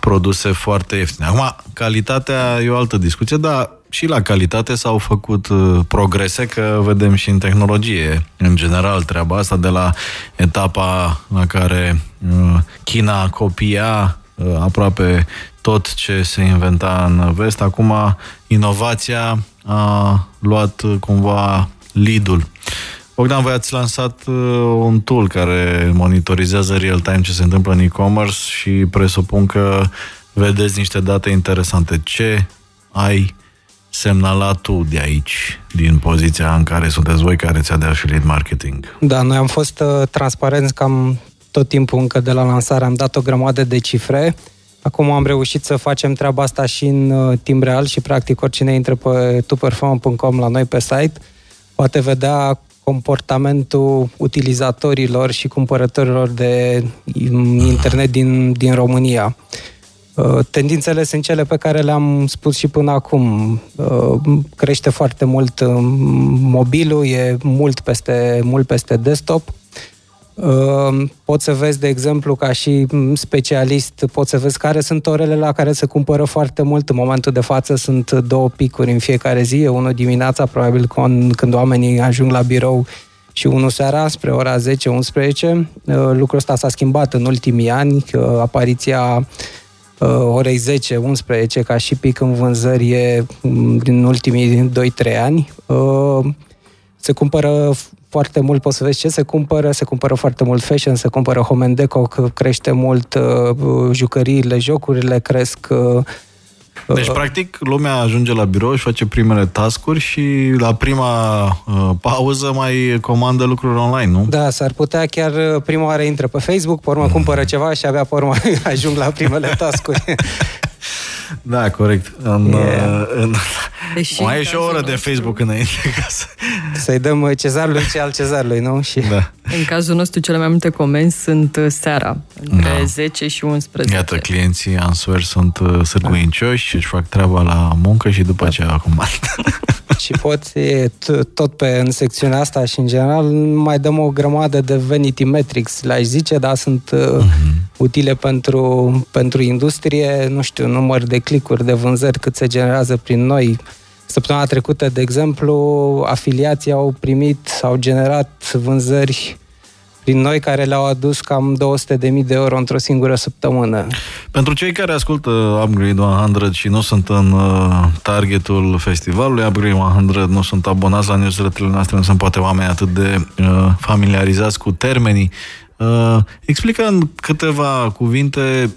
produse foarte ieftine. Acum, calitatea e o altă discuție, dar și la calitate s-au făcut uh, progrese, că vedem și în tehnologie, în general, treaba asta de la etapa la care uh, China copia uh, aproape tot ce se inventa în vest. Acum, inovația a luat uh, cumva lead-ul. Bogdan, voi ați lansat uh, un tool care monitorizează real-time ce se întâmplă în e-commerce și presupun că vedeți niște date interesante. Ce ai semnalat tu de aici, din poziția în care sunteți voi care ți-a de affiliate marketing? Da, noi am fost uh, transparenți cam tot timpul încă de la lansare, am dat o grămadă de cifre Acum am reușit să facem treaba asta și în uh, timp real și practic oricine intră pe tuperform.com la noi pe site poate vedea comportamentul utilizatorilor și cumpărătorilor de mm, internet din, din România. Uh, tendințele sunt cele pe care le-am spus și până acum. Uh, crește foarte mult mobilul, e mult peste, mult peste desktop Ehm, poți să vezi, de exemplu, ca și specialist, poți să vezi care sunt orele la care se cumpără foarte mult. În momentul de față sunt două picuri în fiecare zi, unul dimineața, probabil când oamenii ajung la birou și unul seara, spre ora 10-11. Ehm, lucrul ăsta s-a schimbat în ultimii ani, apariția uh, orei 10-11 ca și pic în vânzări e mm, din ultimii 2-3 ani. Uh, se cumpără foarte mult, poți să vezi ce se cumpără, se cumpără foarte mult fashion, se cumpără home and deco, crește mult uh, jucăriile, jocurile cresc, uh, deci, uh, practic, lumea ajunge la birou și face primele tascuri și la prima uh, pauză mai comandă lucruri online, nu? Da, s-ar putea chiar uh, prima oară intră pe Facebook, pe urmă mm. cumpără ceva și abia pe urmă ajung la primele tascuri. Da, corect. În, yeah. în, Deși mai e și o oră de Facebook înainte ca să... Să-i dăm uh, cezarului ce al cezarului, nu? Și... Da. În cazul nostru, cele mai multe comenzi sunt uh, seara, între da. 10 și 11. Iată, clienții Answer sunt uh, sârguincioși și își fac treaba la muncă și după aceea acum. și pot, e, tot pe în secțiunea asta și în general, mai dăm o grămadă de vanity metrics, le-aș zice, dar sunt uh-huh. utile pentru, pentru industrie, nu știu, număr de clicuri, de vânzări, cât se generează prin noi. Săptămâna trecută, de exemplu, afiliații au primit, au generat vânzări prin noi care le-au adus cam 200.000 de euro într-o singură săptămână. Pentru cei care ascultă Upgrade 100 și nu sunt în uh, targetul festivalului Upgrade 100, nu sunt abonați la newsletterele noastre, nu sunt poate oameni atât de uh, familiarizați cu termenii, uh, explică în câteva cuvinte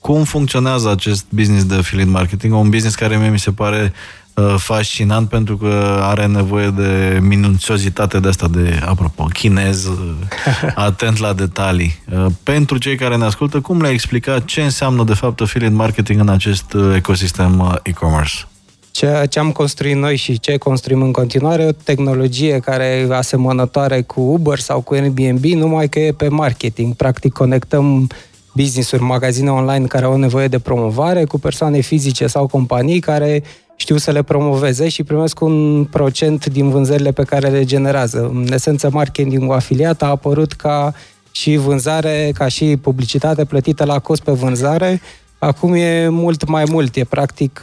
cum funcționează acest business de affiliate marketing, un business care mie mi se pare uh, fascinant pentru că are nevoie de minuțiozitate de asta de, apropo, chinez, uh, atent la detalii. Uh, pentru cei care ne ascultă, cum le-ai explicat ce înseamnă de fapt affiliate marketing în acest ecosistem e-commerce? Ce, ce am construit noi și ce construim în continuare, o tehnologie care e asemănătoare cu Uber sau cu Airbnb, numai că e pe marketing. Practic conectăm business-uri, magazine online care au nevoie de promovare, cu persoane fizice sau companii care știu să le promoveze și primesc un procent din vânzările pe care le generează. În esență, marketingul afiliat a apărut ca și vânzare, ca și publicitate plătită la cost pe vânzare. Acum e mult mai mult. E practic,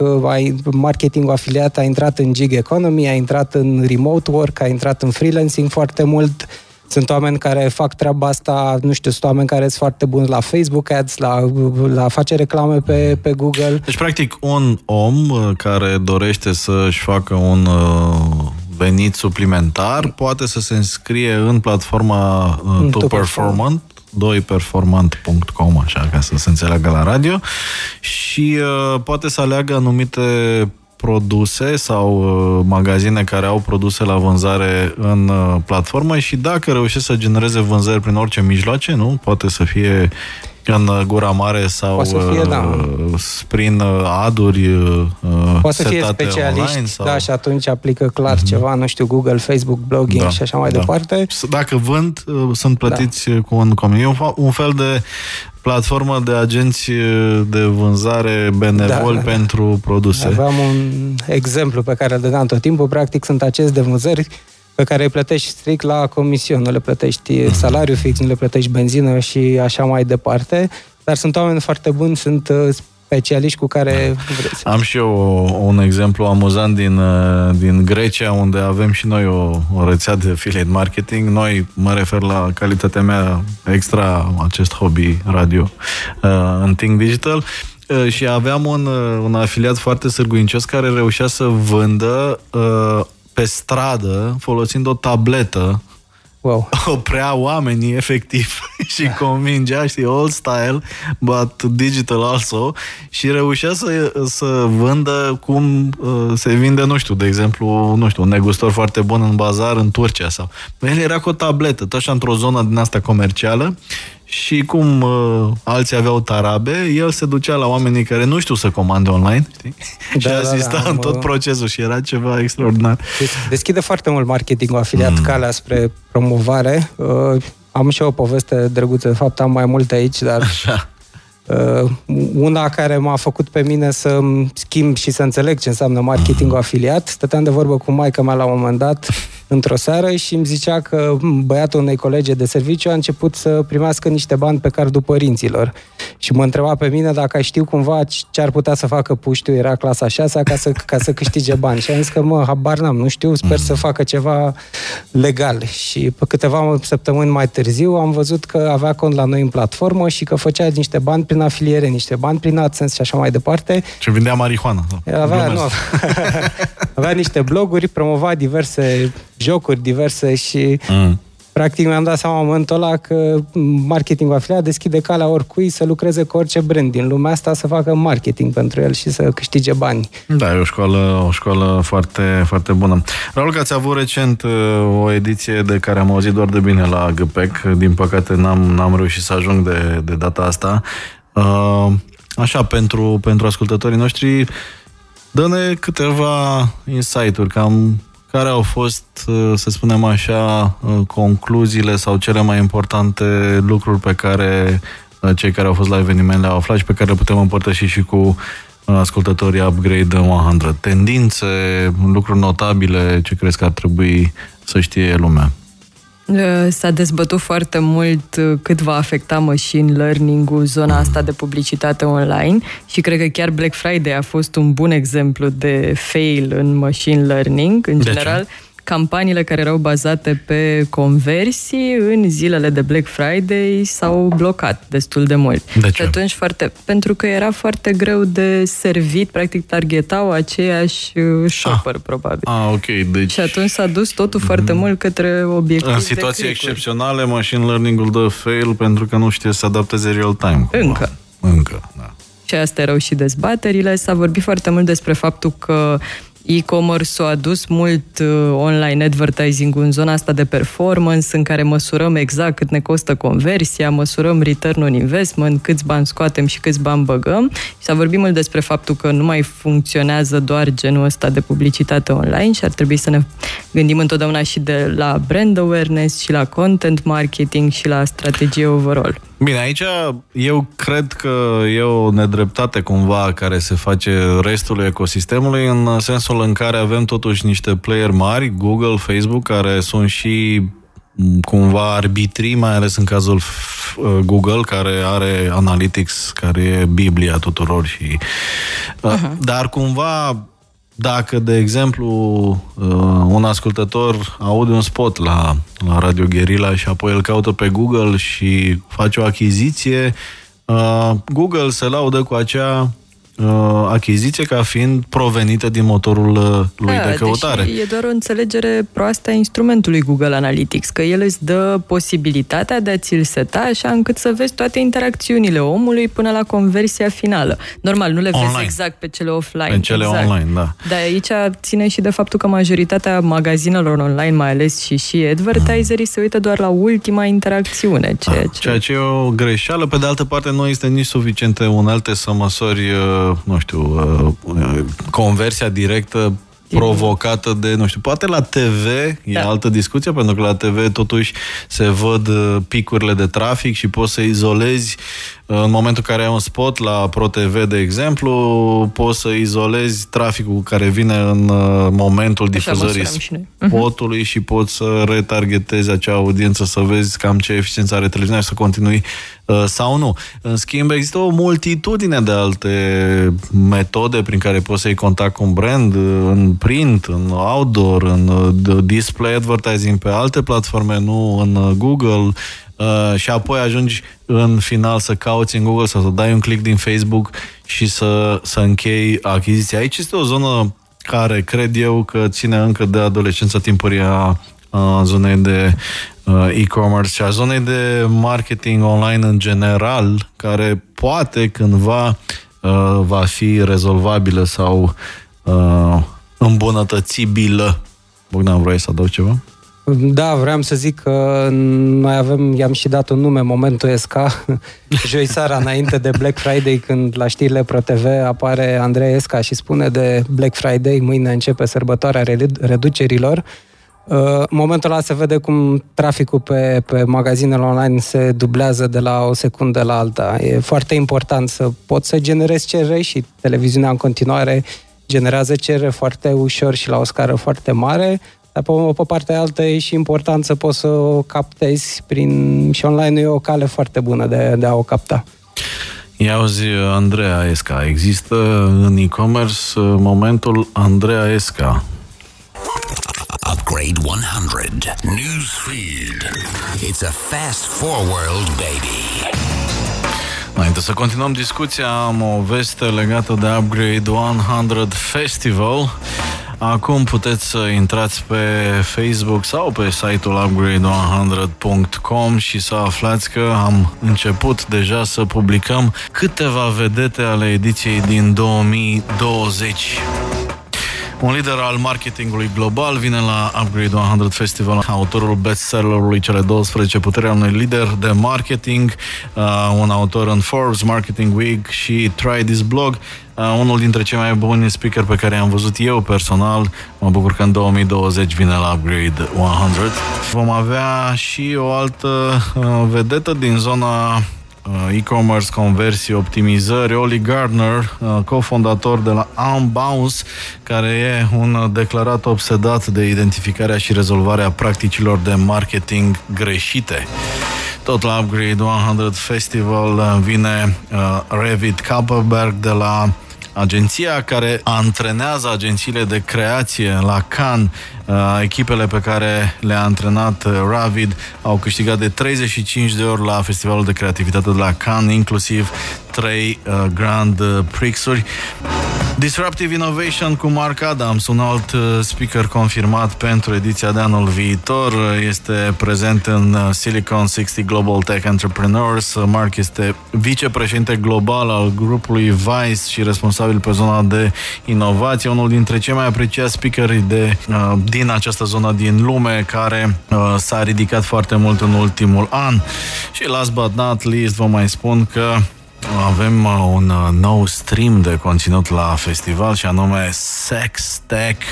marketingul afiliat a intrat în gig economy, a intrat în remote work, a intrat în freelancing foarte mult sunt oameni care fac treaba asta, nu știu, sunt oameni care sunt foarte buni la Facebook Ads, la, la face reclame pe, pe Google. Deci, practic, un om uh, care dorește să-și facă un uh, venit suplimentar poate să se înscrie în platforma uh, To Performant, doiperformant.com, așa, ca să se înțeleagă la radio, și uh, poate să aleagă anumite produse sau uh, magazine care au produse la vânzare în uh, platformă și dacă reușesc să genereze vânzări prin orice mijloace, nu? Poate să fie în gura mare sau să fie, da. Uh, prin aduri Poate să fie specialiști, sau... da, și atunci aplică clar mm-hmm. ceva, nu știu, Google, Facebook, blogging da, și așa mai da. departe. Dacă vând, sunt plătiți da. cu un comin. un fel de platformă de agenți de vânzare benevol da, pentru produse. Aveam un exemplu pe care îl dădeam tot timpul. Practic sunt acest de vânzări pe care îi plătești strict la comision, nu le plătești mhm. salariu fix, nu le plătești benzină și așa mai departe. Dar sunt oameni foarte buni, sunt uh, specialiști cu care vreți. Am și eu un exemplu amuzant din, uh, din Grecia, unde avem și noi o, o rețea de affiliate marketing. Noi, mă refer la calitatea mea extra, acest hobby radio uh, în Think Digital, uh, și aveam un, un afiliat foarte sârguincios care reușea să vândă pe stradă folosind o tabletă Wow. Oprea oamenii, efectiv, și convingea, știi, old style, but digital also, și reușea să, să vândă cum uh, se vinde, nu știu, de exemplu, nu știu, un negustor foarte bun în bazar în Turcia sau... El era cu o tabletă, tot așa într-o zonă din asta comercială și cum uh, alții aveau tarabe, el se ducea la oamenii care nu știu să comande online, știi? Da, și da, asista da, în tot procesul și era ceva extraordinar. Deschide foarte mult marketingul afiliat mm. calea spre promovare. Uh, am și o poveste drăguță, de fapt am mai multe aici, dar Așa. Uh, una care m-a făcut pe mine să schimb și să înțeleg ce înseamnă marketingul mm. afiliat. Stăteam de vorbă cu maica mea la un moment dat într-o seară și îmi zicea că băiatul unei colege de serviciu a început să primească niște bani pe cardul părinților. Și mă întreba pe mine dacă știu cumva ce ar putea să facă puștiu, era clasa 6 ca să, ca să câștige bani. Și am zis că, mă, habar n-am, nu știu, sper să facă ceva legal. Și pe câteva săptămâni mai târziu am văzut că avea cont la noi în platformă și că făcea niște bani prin afiliere, niște bani prin AdSense și așa mai departe. Ce vindea marihuana. Avea, nu, avea niște bloguri, promova diverse jocuri diverse și mm. practic mi-am dat seama în momentul ăla că marketingul afiliat deschide calea oricui să lucreze cu orice brand din lumea asta, să facă marketing pentru el și să câștige bani. Da, e o școală, o școală foarte, foarte bună. Raul, că ați avut recent uh, o ediție de care am auzit doar de bine la GPEC. Din păcate n-am, n-am reușit să ajung de, de data asta. Uh, așa, pentru, pentru ascultătorii noștri, dă-ne câteva insight-uri, cam care au fost, uh, să spunem așa, uh, concluziile sau cele mai importante lucruri pe care uh, cei care au fost la eveniment le-au aflat și pe care le putem împărtăși și cu ascultătorii Upgrade 100. Tendințe, lucruri notabile, ce crezi că ar trebui să știe lumea? Uh, s-a dezbătut foarte mult uh, cât va afecta machine learning-ul zona asta de publicitate online și cred că chiar Black Friday a fost un bun exemplu de fail în machine learning. În de general, ce? Campaniile care erau bazate pe conversii în zilele de Black Friday s-au blocat destul de mult. De ce? Și atunci foarte, pentru că era foarte greu de servit, practic targetau aceiași uh, shopper, ah. probabil. Ah, ok. Deci... Și atunci s-a dus totul mm-hmm. foarte mult către obiective În situații excepționale, machine learning-ul dă fail pentru că nu știe să adapteze real-time. Încă. Încă, da și astea erau și dezbaterile. S-a vorbit foarte mult despre faptul că e-commerce-ul a adus mult uh, online advertising în zona asta de performance, în care măsurăm exact cât ne costă conversia, măsurăm return on investment, câți bani scoatem și câți bani băgăm. Și s-a vorbit mult despre faptul că nu mai funcționează doar genul ăsta de publicitate online și ar trebui să ne gândim întotdeauna și de la brand awareness și la content marketing și la strategie overall. Bine, aici eu cred că e o nedreptate cumva care se face restul ecosistemului în sensul în care avem totuși niște player mari, Google, Facebook, care sunt și cumva arbitrii, mai ales în cazul uh, Google, care are Analytics, care e Biblia tuturor și... Uh-huh. Dar cumva dacă, de exemplu, uh, un ascultător aude un spot la, la Radio Guerilla și apoi îl caută pe Google și face o achiziție, uh, Google se laudă cu acea uh, achiziție ca fiind provenită din motorul uh, lui da, de căutare. Deși e doar o înțelegere proastă a instrumentului Google Analytics, că el îți dă posibilitatea de a ți-l seta așa încât să vezi toate interacțiunile omului până la conversia finală. Normal, nu le online. vezi exact pe cele offline. Pe cele exact. online, da. Dar aici ține și de faptul că majoritatea magazinelor online, mai ales și și advertiserii, mm. se uită doar la ultima interacțiune. Ceea da, ce... ceea ce e o greșeală. Pe de altă parte, nu este nici suficiente unelte să măsori uh, nu știu, uh, conversia directă provocată de, nu știu, poate la TV e da. altă discuție, pentru că la TV totuși se văd uh, picurile de trafic și poți să izolezi în momentul în care ai un spot la ProTV, de exemplu, poți să izolezi traficul care vine în uh, momentul Așa difuzării mhm. spotului și poți să retargetezi acea audiență, să vezi cam ce eficiență are televiziunea și să continui uh, sau nu. În schimb, există o multitudine de alte metode prin care poți să iei contact cu un brand uh, în print, în outdoor, în display advertising pe alte platforme, nu în Google, uh, și apoi ajungi în final să cauți în Google sau să dai un click din Facebook și să, să închei achiziția. Aici este o zonă care cred eu că ține încă de adolescența timpurie a, a zonei de uh, e-commerce și a zonei de marketing online în general, care poate cândva uh, va fi rezolvabilă sau uh, îmbunătățibilă. Bogdan, vrei să adaug ceva? Da, vreau să zic că noi avem, i-am și dat un nume, Momentul SK, joi seara înainte de Black Friday, când la știrile ProTV apare Andrei Esca și spune de Black Friday, mâine începe sărbătoarea reducerilor. Uh, în momentul ăla se vede cum traficul pe, pe magazinele online se dublează de la o secundă la alta. E foarte important să poți să generezi cerere și televiziunea în continuare generează cerere foarte ușor și la o scară foarte mare dar pe, pe partea altă e și important să poți să o captezi prin... și online e o cale foarte bună de, de a o capta. Ia auzi, Andreea Esca. Există în e-commerce momentul Andreea Esca. Upgrade 100. Newsfeed. It's a fast forward, baby. Înainte să continuăm discuția, am o veste legată de Upgrade 100 Festival. Acum puteți să intrați pe Facebook sau pe site-ul upgrade100.com și să aflați că am început deja să publicăm câteva vedete ale ediției din 2020. Un lider al marketingului global vine la Upgrade 100 Festival, autorul bestsellerului Cele 12 putere unui lider de marketing, uh, un autor în Forbes, Marketing Week și Try This Blog, uh, unul dintre cei mai buni speaker pe care am văzut eu personal. Mă bucur că în 2020 vine la Upgrade 100. Vom avea și o altă uh, vedetă din zona Uh, e-commerce, conversii, optimizări, Oli Gardner, uh, cofondator de la Unbounce, care e un declarat obsedat de identificarea și rezolvarea practicilor de marketing greșite. Tot la Upgrade 100 Festival uh, vine uh, Revit Kapperberg de la agenția care antrenează agențiile de creație la Cannes, uh, echipele pe care le-a antrenat uh, Ravid au câștigat de 35 de ori la Festivalul de Creativitate de la Cannes, inclusiv trei uh, Grand Prix-uri. Disruptive Innovation cu Mark Adams, un alt uh, speaker confirmat pentru ediția de anul viitor, este prezent în uh, Silicon 60 Global Tech Entrepreneurs. Mark este vicepreședinte global al grupului Vice și responsabil pe zona de inovație, unul dintre cei mai apreciați speakeri de, uh, din această zonă din lume, care s-a ridicat foarte mult în ultimul an. Și last but not least, vă mai spun că avem uh, un uh, nou stream de conținut la festival și anume Sex Tech.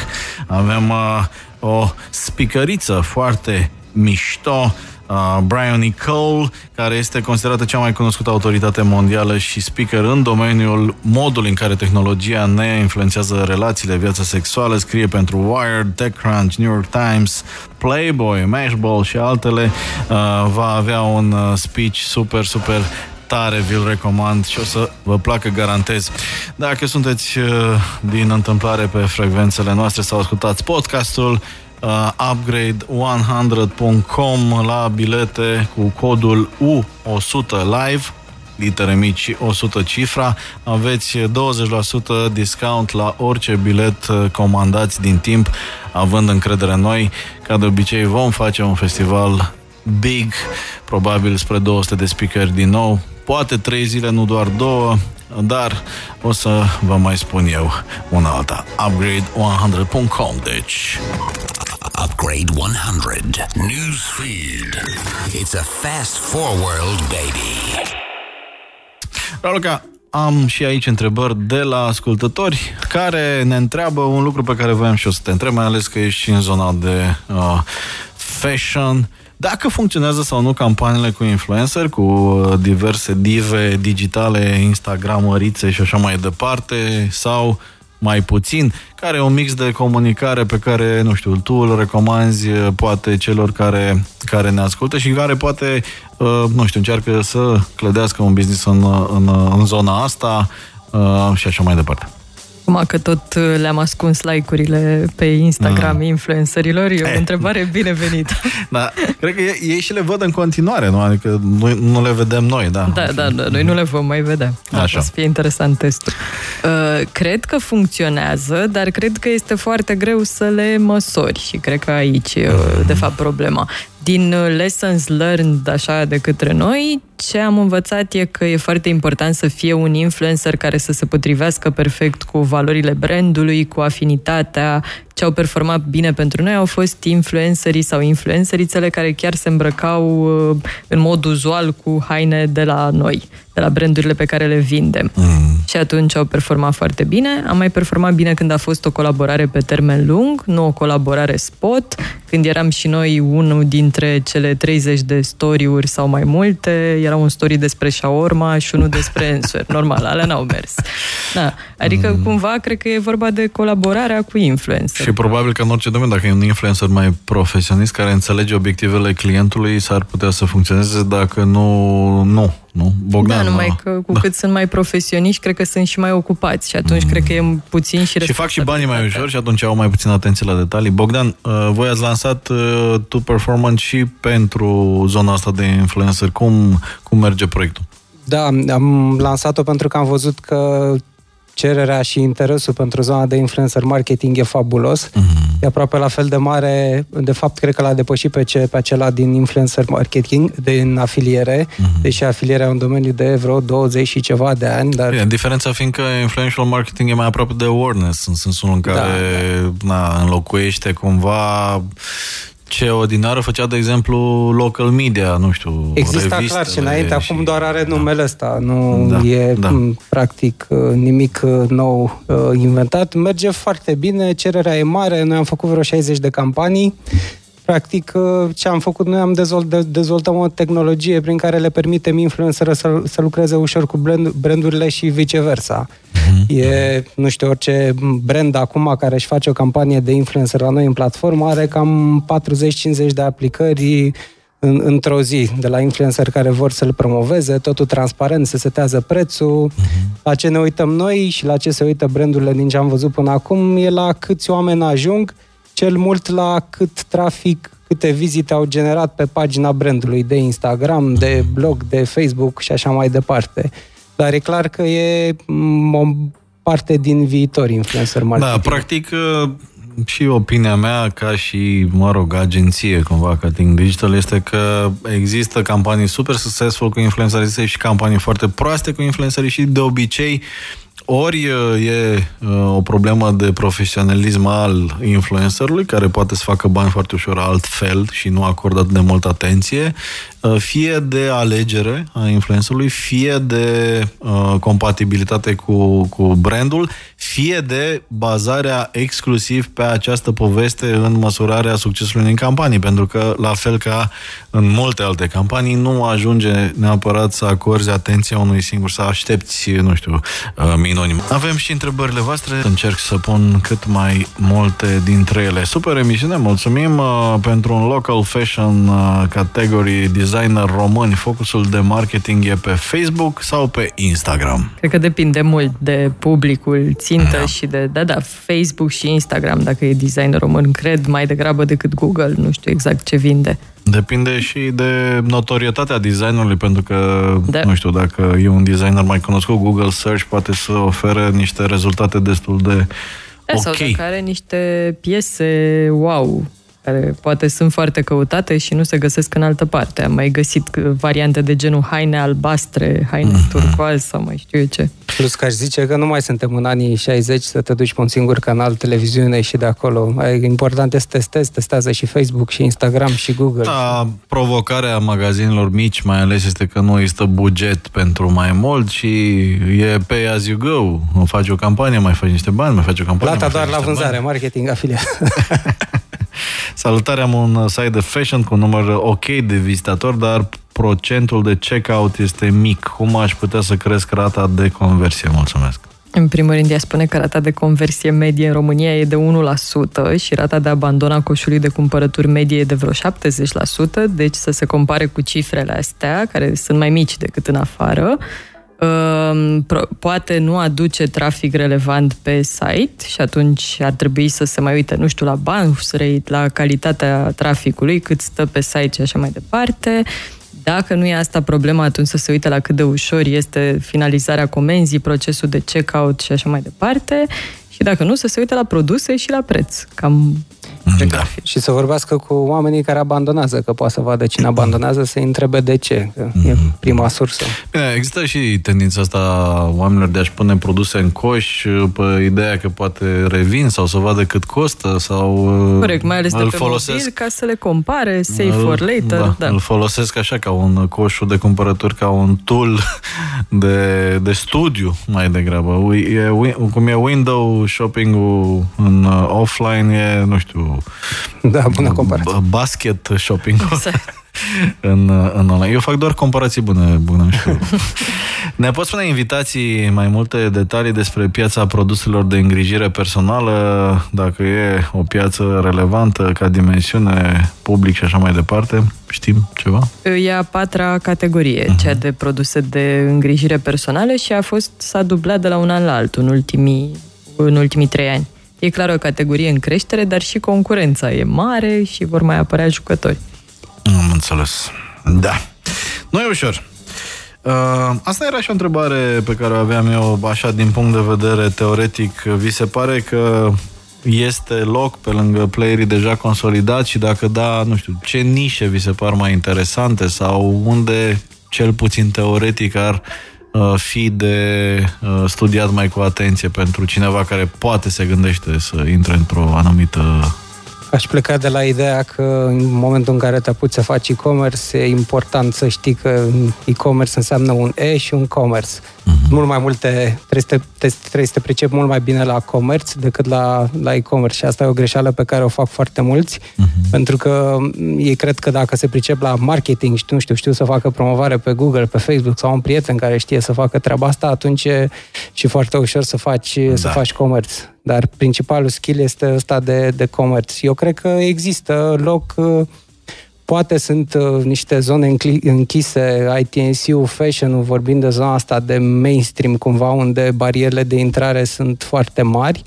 Avem uh, o spicăriță foarte mișto Uh, Brian Nicole, care este considerată cea mai cunoscută autoritate mondială și speaker în domeniul modului în care tehnologia ne influențează relațiile, viața sexuală, scrie pentru Wired, TechCrunch, New York Times, Playboy, Mashball și altele. Uh, va avea un uh, speech super, super tare, vi-l recomand și o să vă placă, garantez. Dacă sunteți uh, din întâmplare pe frecvențele noastre sau ascultați podcastul, uh, upgrade100.com la bilete cu codul U100 live litere mici și 100 cifra, aveți 20% discount la orice bilet uh, comandați din timp, având încredere în noi. Ca de obicei vom face un festival big, probabil spre 200 de speaker din nou, poate trei zile, nu doar două, dar o să vă mai spun eu una alta. Upgrade100.com, deci... Upgrade 100. Newsfeed. It's a fast forward, baby. Raluca, am și aici întrebări de la ascultători care ne întreabă un lucru pe care voiam și eu să te întreb, mai ales că ești în zona de uh, fashion dacă funcționează sau nu campaniile cu influencer, cu uh, diverse dive digitale, Instagramărițe și așa mai departe, sau mai puțin, care e un mix de comunicare pe care, nu știu, tu îl recomanzi uh, poate celor care, care ne ascultă și care poate, uh, nu știu, încearcă să clădească un business în, în, în zona asta și așa mai departe. Acum că tot uh, le-am ascuns like-urile pe Instagram mm. influencerilor, e o e. întrebare binevenită. Da, cred că ei și le văd în continuare, nu? Adică noi nu le vedem noi, da. Da, da, da, noi nu le vom mai vedea. Așa. O să fie interesant testul. Uh, cred că funcționează, dar cred că este foarte greu să le măsori și cred că aici e, uh, de fapt, problema. Din uh, lessons learned așa de către noi, ce am învățat e că e foarte important să fie un influencer care să se potrivească perfect cu valorile brandului, cu afinitatea. Ce au performat bine pentru noi au fost influencerii sau influencerițele care chiar se îmbrăcau uh, în mod uzual cu haine de la noi, de la brandurile pe care le vindem. Mm. Și atunci au performat foarte bine. Am mai performat bine când a fost o colaborare pe termen lung, nu o colaborare spot, când eram și noi unul dintre cele 30 de story-uri sau mai multe, era un story despre shawarma și unul despre Enswer. Normal, alea n-au mers. Da. Adică, mm. cumva, cred că e vorba de colaborarea cu influencer. Și Și probabil că în orice domeniu, dacă e un influencer mai profesionist care înțelege obiectivele clientului, s-ar putea să funcționeze, dacă nu, nu. Nu? Bogdan, da, numai că cu da. cât sunt mai profesioniști, cred că sunt și mai ocupați și atunci mm. cred că e puțin și Și fac și banii mai ușor și atunci au mai puțin atenție la detalii. Bogdan, uh, voi ați lansat uh, Tu Performance și pentru zona asta de influencer. Cum, cum merge proiectul? Da, am lansat-o pentru că am văzut că cererea și interesul pentru zona de influencer marketing e fabulos. Mm-hmm. E aproape la fel de mare, de fapt, cred că l-a depășit pe, ce, pe acela din influencer marketing, din afiliere, mm-hmm. deși afilierea e un domeniu de vreo 20 și ceva de ani. Dar... Bine, diferența fiind că influential marketing e mai aproape de awareness, în sensul în care da, da. Na, înlocuiește cumva ce odinară făcea, de exemplu, local media, nu știu, Exista clar și înainte, și... acum doar are numele da. ăsta, nu da, e da. practic uh, nimic uh, nou uh, inventat. Merge foarte bine, cererea e mare, noi am făcut vreo 60 de campanii, Practic, ce am făcut noi, am dezvolt, dezvoltat o tehnologie prin care le permitem influenceră să, să lucreze ușor cu brand, brandurile și viceversa. Mm-hmm. E, nu știu, orice brand acum care își face o campanie de influencer la noi în platformă are cam 40-50 de aplicări în, într-o zi de la influencer care vor să-l promoveze, totul transparent, se setează prețul. Uh-huh. La ce ne uităm noi și la ce se uită brandurile din ce am văzut până acum e la câți oameni ajung cel mult la cât trafic, câte vizite au generat pe pagina brandului de Instagram, de blog, de Facebook și așa mai departe. Dar e clar că e mm, o parte din viitor influencer da, marketing. Da, practic uh, și opinia mea ca și, mă rog, agenție cumva ca Think Digital este că există campanii super succesful cu influencerii și campanii foarte proaste cu influencerii și de obicei ori uh, e uh, o problemă de profesionalism al influencerului, care poate să facă bani foarte ușor altfel și nu acordă atât de multă atenție, uh, fie de alegere a influencerului, fie de uh, compatibilitate cu, cu brandul, fie de bazarea exclusiv pe această poveste în măsurarea succesului în campanii, pentru că, la fel ca în multe alte campanii, nu ajunge neapărat să acorzi atenția unui singur, să aștepți, nu știu, uh, minonim. Avem și întrebările voastre, încerc să pun cât mai multe dintre ele. Super emisiune, mulțumim uh, pentru un local fashion uh, category designer români. Focusul de marketing e pe Facebook sau pe Instagram? Cred că depinde mult de publicul țintă da. și de, da, da, Facebook și Instagram, dacă e designer român, cred mai degrabă decât Google, nu știu exact ce vinde. Depinde și de notorietatea designului, pentru că, da. nu știu, dacă e un designer mai cunoscut, Google Search poate să ofere niște rezultate destul de da, ok. Sau dacă are niște piese wow, care poate sunt foarte căutate și nu se găsesc în altă parte. Am mai găsit variante de genul haine albastre, haine mm-hmm. turcoaz sau mai știu eu ce. Plus că aș zice că nu mai suntem în anii 60 să te duci pe un singur canal televiziune și de acolo. Important este să testezi, testează și Facebook și Instagram și Google. Da, provocarea magazinelor mici mai ales este că nu există buget pentru mai mult și e pay as you go. Faci o campanie, mai faci niște bani, mai faci o campanie. Plata doar la vânzare, bani. marketing, afiliat. Salutare, am un site de fashion cu un număr ok de vizitatori, dar procentul de checkout este mic. Cum aș putea să cresc rata de conversie? Mulțumesc! În primul rând, ea spune că rata de conversie medie în România e de 1% și rata de abandon a coșului de cumpărături medie e de vreo 70%, deci să se compare cu cifrele astea, care sunt mai mici decât în afară, Ehm, poate nu aduce trafic relevant pe site și atunci ar trebui să se mai uite, nu știu, la bounce rate, la calitatea traficului, cât stă pe site și așa mai departe. Dacă nu e asta problema, atunci să se uite la cât de ușor este finalizarea comenzii, procesul de checkout și așa mai departe. Și dacă nu, să se uite la produse și la preț. Cam da. Și să vorbească cu oamenii care abandonează, că poate să vadă cine abandonează, să-i întrebe de ce, că mm-hmm. e prima sursă. Bine, există și tendința asta oamenilor de a-și pune produse în coș pe ideea că poate revin sau să vadă cât costă sau Corect, mai ales de pe folosesc, mobil, ca să le compare, save îl, for later. Da, da. Îl folosesc așa ca un coșul de cumpărături, ca un tool de, de studiu mai degrabă. E, cum e window shopping-ul în offline, e, nu știu, da, bună comparație. Basket shopping. Exact. în, în online. Eu fac doar comparații bune, bună știu. Ne poți spune invitații mai multe detalii despre piața produselor de îngrijire personală, dacă e o piață relevantă ca dimensiune public și așa mai departe? Știm ceva? E a patra categorie, uh-huh. cea de produse de îngrijire personală și a fost, s-a dublat de la un an la altul în ultimii, în ultimii trei ani. E clar o categorie în creștere, dar și concurența e mare și vor mai apărea jucători. Am înțeles. Da. Nu e ușor. Uh, asta era și o întrebare pe care o aveam eu, așa, din punct de vedere teoretic. Vi se pare că este loc pe lângă playerii deja consolidați și dacă da, nu știu, ce nișe vi se par mai interesante sau unde, cel puțin teoretic, ar uh, fi de uh, studiat mai cu atenție pentru cineva care poate se gândește să intre într-o anumită Aș pleca de la ideea că în momentul în care te apuci să faci e-commerce, e important să știi că e-commerce înseamnă un E și un commerce. Uh-huh. Mult mai multe, trebuie să, te, trebuie să te pricepi mult mai bine la comerț decât la, la e-commerce și asta e o greșeală pe care o fac foarte mulți, uh-huh. pentru că ei cred că dacă se pricep la marketing și nu știu, știu să facă promovare pe Google, pe Facebook sau un prieten care știe să facă treaba asta, atunci e și foarte ușor să faci, da. să faci comerț dar principalul skill este ăsta de, de comerț. Eu cred că există loc, uh, poate sunt uh, niște zone închise, ITNC-ul, fashion vorbind de zona asta de mainstream, cumva, unde barierele de intrare sunt foarte mari,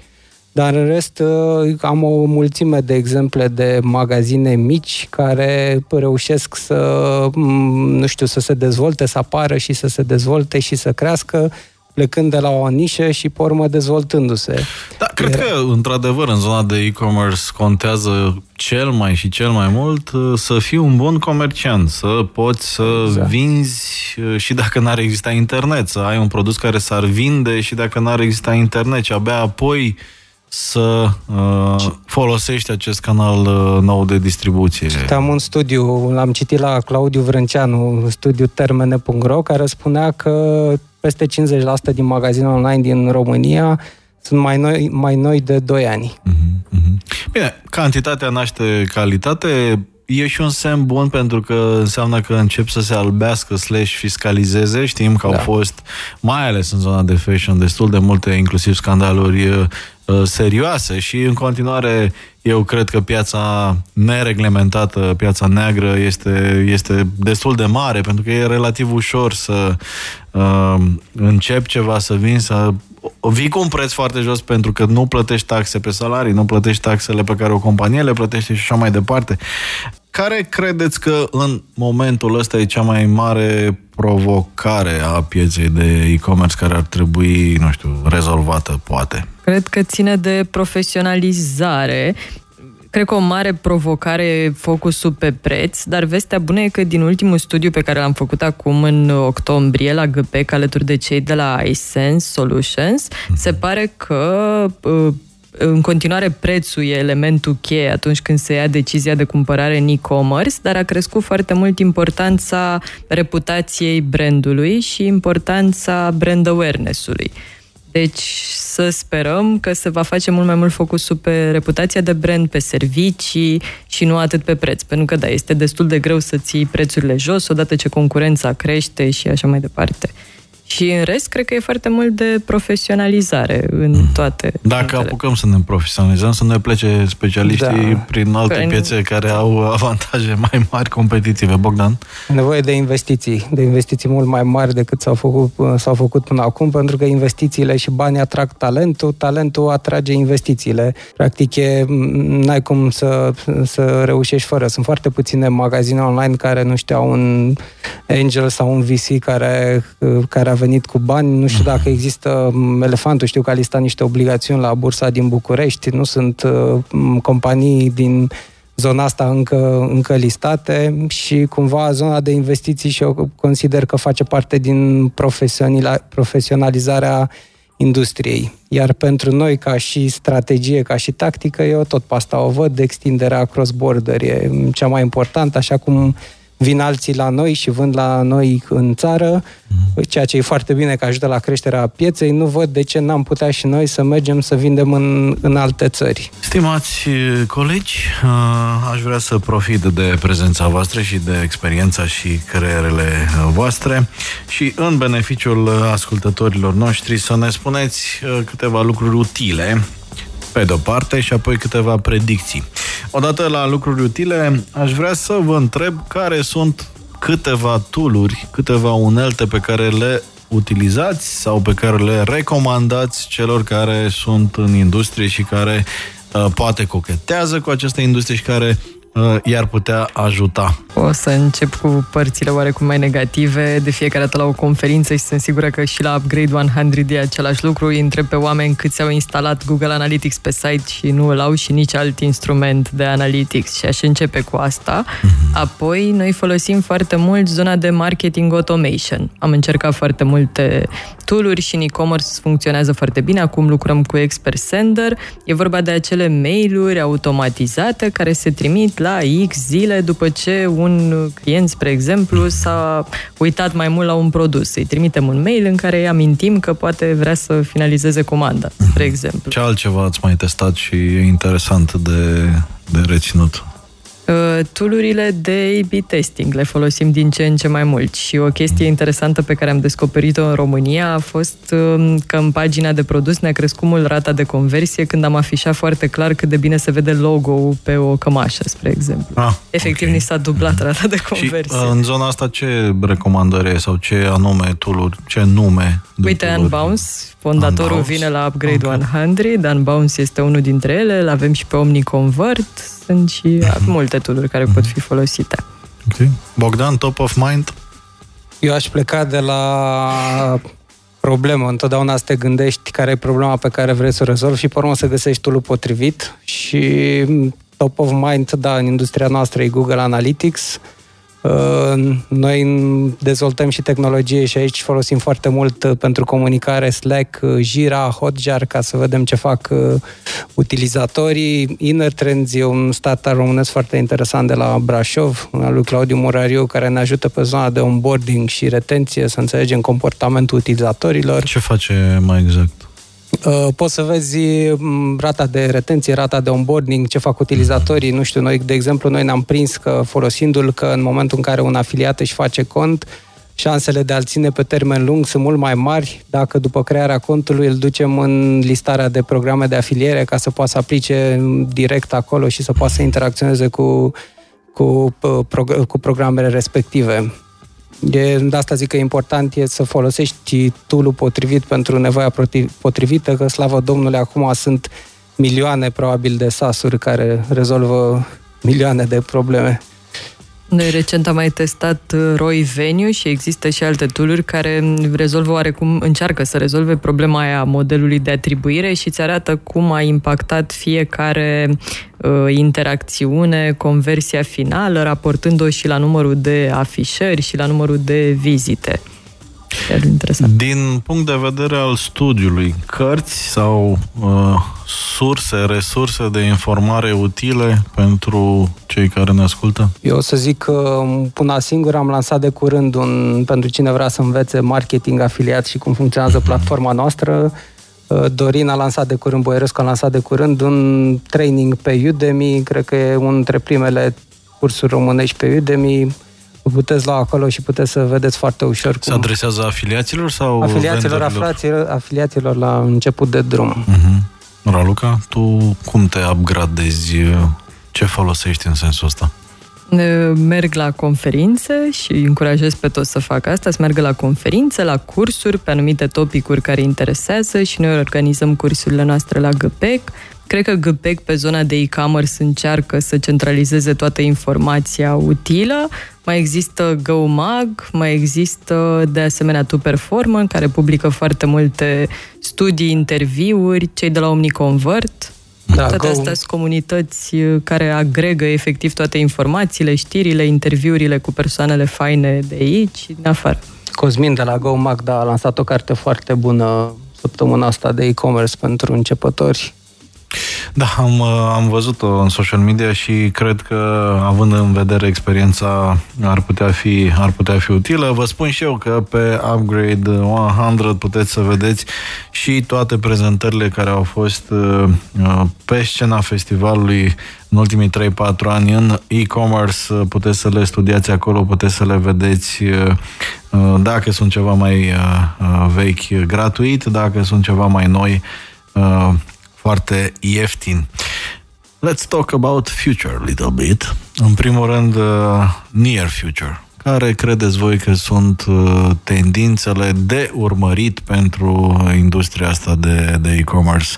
dar în rest uh, am o mulțime de exemple de magazine mici care reușesc să, mm, nu știu, să se dezvolte, să apară și să se dezvolte și să crească plecând de la o nișă și pe urmă dezvoltându-se. Da, cred Era... că, într-adevăr, în zona de e-commerce contează cel mai și cel mai mult uh, să fii un bun comerciant, să poți să exact. vinzi uh, și dacă n-ar exista internet, să ai un produs care s-ar vinde și dacă n-ar exista internet și abia apoi să uh, folosești acest canal uh, nou de distribuție. Am un studiu, l-am citit la Claudiu Vrânceanu, studiu termene.ro, care spunea că peste 50% din magazinele online din România sunt mai noi, mai noi de 2 ani. Mm-hmm. Bine, cantitatea naște calitate, e și un semn bun pentru că înseamnă că încep să se albească slash fiscalizeze. Știm că da. au fost, mai ales în zona de fashion, destul de multe, inclusiv scandaluri uh, serioase și în continuare eu cred că piața nereglementată, piața neagră este, este destul de mare pentru că e relativ ușor să uh, începi ceva, să vin, să vii cu un preț foarte jos pentru că nu plătești taxe pe salarii, nu plătești taxele pe care o companie le plătește și așa mai departe. Care credeți că în momentul ăsta e cea mai mare provocare a pieței de e-commerce care ar trebui, nu știu, rezolvată, poate? Cred că ține de profesionalizare cred că o mare provocare focusul pe preț, dar vestea bună e că din ultimul studiu pe care l-am făcut acum în octombrie la GPEC alături de cei de la iSense Solutions, se pare că uh, în continuare prețul e elementul cheie atunci când se ia decizia de cumpărare în e-commerce, dar a crescut foarte mult importanța reputației brandului și importanța brand awareness-ului. Deci să sperăm că se va face mult mai mult focusul pe reputația de brand, pe servicii și nu atât pe preț. Pentru că da, este destul de greu să ții prețurile jos odată ce concurența crește și așa mai departe. Și în rest, cred că e foarte mult de profesionalizare în mm. toate. Dacă punctele. apucăm să ne profesionalizăm, să ne plece specialiștii da. prin alte prin... piețe care au avantaje mai mari competitive. Bogdan? Nevoie de investiții, de investiții mult mai mari decât s-au făcut, s-au făcut până acum, pentru că investițiile și banii atrag talentul, talentul atrage investițiile. Practic, e, n-ai cum să, să reușești fără. Sunt foarte puține magazine online care nu știu, au un angel sau un VC care, care a venit cu bani. Nu știu dacă există elefantul, știu că a listat niște obligațiuni la bursa din București, nu sunt uh, companii din zona asta încă, încă listate și cumva zona de investiții și eu consider că face parte din profesionalizarea industriei. Iar pentru noi, ca și strategie, ca și tactică, eu tot pe asta o văd, extinderea cross-border e cea mai importantă, așa cum vin alții la noi și vând la noi în țară, mm. ceea ce e foarte bine că ajută la creșterea pieței. Nu văd de ce n-am putea și noi să mergem să vindem în, în alte țări. Stimați colegi, aș vrea să profit de prezența voastră și de experiența și creierele voastre și în beneficiul ascultătorilor noștri să ne spuneți câteva lucruri utile pe de-o parte, și apoi câteva predicții. Odată la lucruri utile, aș vrea să vă întreb care sunt câteva tooluri, câteva unelte pe care le utilizați sau pe care le recomandați celor care sunt în industrie și care uh, poate cochetează cu această industrie și care Uh, i-ar putea ajuta. O să încep cu părțile oarecum mai negative de fiecare dată la o conferință și sunt sigură că și la Upgrade 100 e același lucru. Îi întreb pe oameni câți au instalat Google Analytics pe site și nu îl au și nici alt instrument de Analytics și aș începe cu asta. Mm-hmm. Apoi, noi folosim foarte mult zona de marketing automation. Am încercat foarte multe tooluri și în e-commerce funcționează foarte bine. Acum lucrăm cu Expert Sender. E vorba de acele mail-uri automatizate care se trimit la X zile după ce un client, spre exemplu, s-a uitat mai mult la un produs. Îi trimitem un mail în care îi amintim că poate vrea să finalizeze comanda, spre exemplu. Ce altceva ați mai testat și e interesant de, de reținut? Uh, toolurile de A-B testing le folosim din ce în ce mai mult și o chestie interesantă pe care am descoperit-o în România a fost um, că în pagina de produs ne-a crescut mult rata de conversie când am afișat foarte clar cât de bine se vede logo pe o cămașă, spre exemplu. Ah, Efectiv, okay. ni s-a dublat rata de conversie. Și uh, în zona asta ce recomandări sau ce anume tooluri, ce nume? Uite, Unbounce, fondatorul Unbounce? vine la Upgrade okay. 100, Unbounce este unul dintre ele, îl avem și pe OmniConvert, sunt și uh-huh. multe tooluri care uh-huh. pot fi folosite. Ok. Bogdan, top of mind? Eu aș pleca de la problemă. Întotdeauna să te gândești care e problema pe care vrei să o rezolvi și pe urmă să găsești tool potrivit și top of mind, da, în industria noastră e Google Analytics, noi dezvoltăm și tehnologie și aici folosim foarte mult uh, pentru comunicare Slack, uh, Jira, Hotjar ca să vedem ce fac uh, utilizatorii. Inner Trends e un startup românesc foarte interesant de la Brașov, al lui Claudiu Murariu, care ne ajută pe zona de onboarding și retenție să înțelegem comportamentul utilizatorilor. Ce face mai exact? Uh, poți să vezi mm, rata de retenție, rata de onboarding, ce fac utilizatorii. Nu știu, noi, de exemplu, noi ne-am prins că folosindu-l că în momentul în care un afiliat își face cont, șansele de a-l ține pe termen lung sunt mult mai mari dacă după crearea contului îl ducem în listarea de programe de afiliere ca să poată să aplice direct acolo și să poată să interacționeze cu, cu, uh, cu programele respective. E, de asta zic că e important e să folosești tool potrivit pentru nevoia potrivită, că slavă Domnului acum sunt milioane probabil de sasuri care rezolvă milioane de probleme. Noi recent am mai testat uh, ROI Venue și există și alte tooluri care rezolvă oarecum, încearcă să rezolve problema aia modelului de atribuire și îți arată cum a impactat fiecare uh, interacțiune, conversia finală, raportând-o și la numărul de afișări și la numărul de vizite. Chiar interesant. Din punct de vedere al studiului, cărți sau uh, surse, resurse de informare utile pentru cei care ne ascultă? Eu o să zic că până singur am lansat de curând un, pentru cine vrea să învețe marketing afiliat și cum funcționează mhm. platforma noastră. Uh, Dorin a lansat de curând, Boierescu a lansat de curând un training pe Udemy, cred că e unul dintre primele cursuri românești pe Udemy, puteți lua acolo și puteți să vedeți foarte ușor cum... Se adresează afiliaților sau Afiliaților, afiliaților, afiliaților la început de drum. Uh-huh. Raluca, tu cum te upgradezi? Ce folosești în sensul ăsta? merg la conferințe și încurajez pe toți să facă asta, să meargă la conferințe, la cursuri, pe anumite topicuri care interesează și noi organizăm cursurile noastre la GPEC. Cred că GPEC pe zona de e-commerce încearcă să centralizeze toată informația utilă. Mai există GoMag, mai există de asemenea Tu Performance, care publică foarte multe studii, interviuri, cei de la OmniConvert. Da, Toate astea sunt comunități uh, care agregă efectiv toate informațiile, știrile, interviurile cu persoanele faine de aici și din afară. Cosmin de la GoMag da, a lansat o carte foarte bună săptămâna asta de e-commerce pentru începători Da, am, am văzut-o în social media și cred că, având în vedere experiența, ar putea fi, ar putea fi utilă. Vă spun și eu că pe Upgrade 100 puteți să vedeți și toate prezentările care au fost uh, pe scena festivalului în ultimii 3-4 ani în e-commerce. Puteți să le studiați acolo, puteți să le vedeți uh, dacă sunt ceva mai uh, vechi gratuit, dacă sunt ceva mai noi foarte ieftin. Let's talk about future a little bit. În primul rând, uh, near future. Care credeți voi că sunt uh, tendințele de urmărit pentru industria asta de, de e-commerce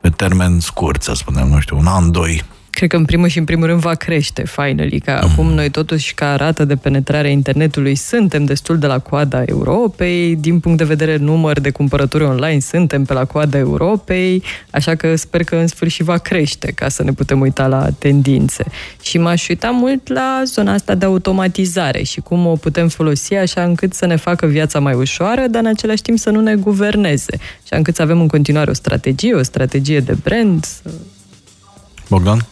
pe termen scurt, să spunem, nu știu, un an, doi? Cred că în primul și în primul rând va crește, finally, că mm. acum noi totuși ca rată de penetrare a internetului suntem destul de la coada Europei, din punct de vedere număr de cumpărături online suntem pe la coada Europei, așa că sper că în sfârșit va crește ca să ne putem uita la tendințe. Și m-aș uita mult la zona asta de automatizare și cum o putem folosi așa încât să ne facă viața mai ușoară, dar în același timp să nu ne guverneze, așa încât să avem în continuare o strategie, o strategie de brand. Bogdan?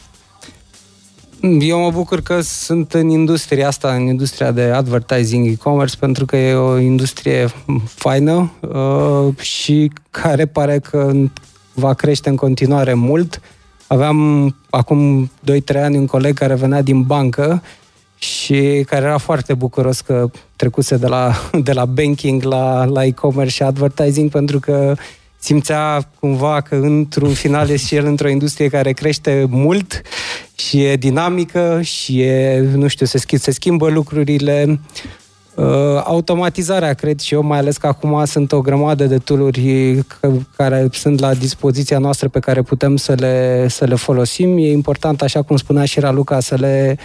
Eu mă bucur că sunt în industria asta, în industria de advertising e-commerce, pentru că e o industrie faină uh, și care pare că va crește în continuare mult. Aveam acum 2-3 ani un coleg care venea din bancă și care era foarte bucuros că trecuse de la, de la banking la, la e-commerce și advertising pentru că simțea cumva că într-un final este și el într-o industrie care crește mult și e dinamică și e, nu știu, se, schimb, se schimbă lucrurile. Uh, automatizarea, cred și eu, mai ales că acum sunt o grămadă de tooluri care sunt la dispoziția noastră pe care putem să le, să le folosim. E important, așa cum spunea și Raluca, să le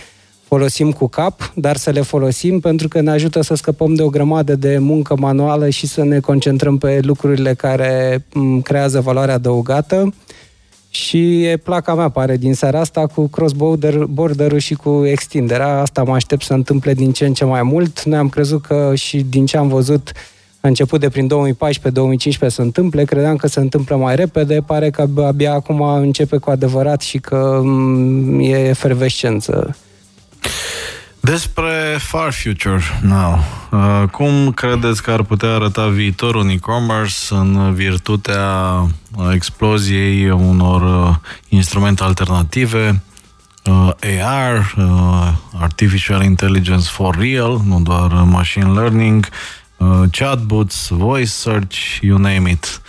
folosim cu cap, dar să le folosim pentru că ne ajută să scăpăm de o grămadă de muncă manuală și să ne concentrăm pe lucrurile care creează valoare adăugată. Și e placa mea, pare, din seara asta cu cross-border-ul și cu extinderea. Asta mă aștept să întâmple din ce în ce mai mult. Noi am crezut că și din ce am văzut a început de prin 2014-2015 să întâmple, credeam că se întâmplă mai repede, pare că abia acum începe cu adevărat și că e efervescență. Despre Far Future now. Uh, cum credeți că ar putea arăta viitorul în e-commerce în virtutea exploziei unor uh, instrumente alternative, uh, AR, Artificial Intelligence for Real, nu doar machine learning, chatbots, voice search, you name it.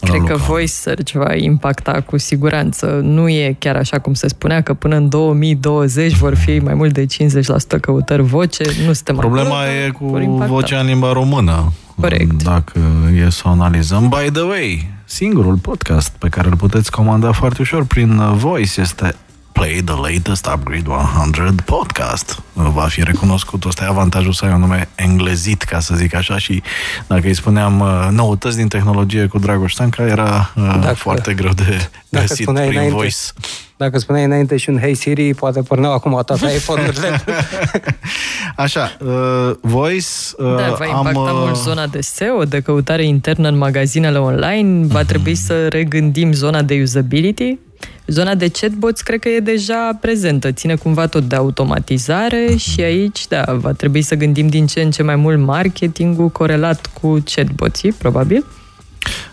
Cred că voice search va impacta cu siguranță. Nu e chiar așa cum se spunea că până în 2020 vor fi mai mult de 50% căutări voce. Nu suntem Problema acolo, e cu vocea în limba română. Corect. Dacă e să o analizăm. By the way, singurul podcast pe care îl puteți comanda foarte ușor prin Voice este Play the latest Upgrade 100 podcast. Va fi recunoscut. Ăsta e avantajul să ai un nume englezit, ca să zic așa, și dacă îi spuneam uh, noutăți din tehnologie cu Dragoș Stanca, era uh, dacă, foarte greu de găsit prin înainte, voice. Dacă spuneai înainte și un Hey Siri, poate porneau acum toate iPhone-urile. Așa, uh, Voice... Uh, da, va impacta am, uh... mult zona de SEO, de căutare internă în magazinele online. Va uh-huh. trebui să regândim zona de usability Zona de chatbots cred că e deja prezentă, ține cumva tot de automatizare și aici, da, va trebui să gândim din ce în ce mai mult marketingul corelat cu chatboții, probabil.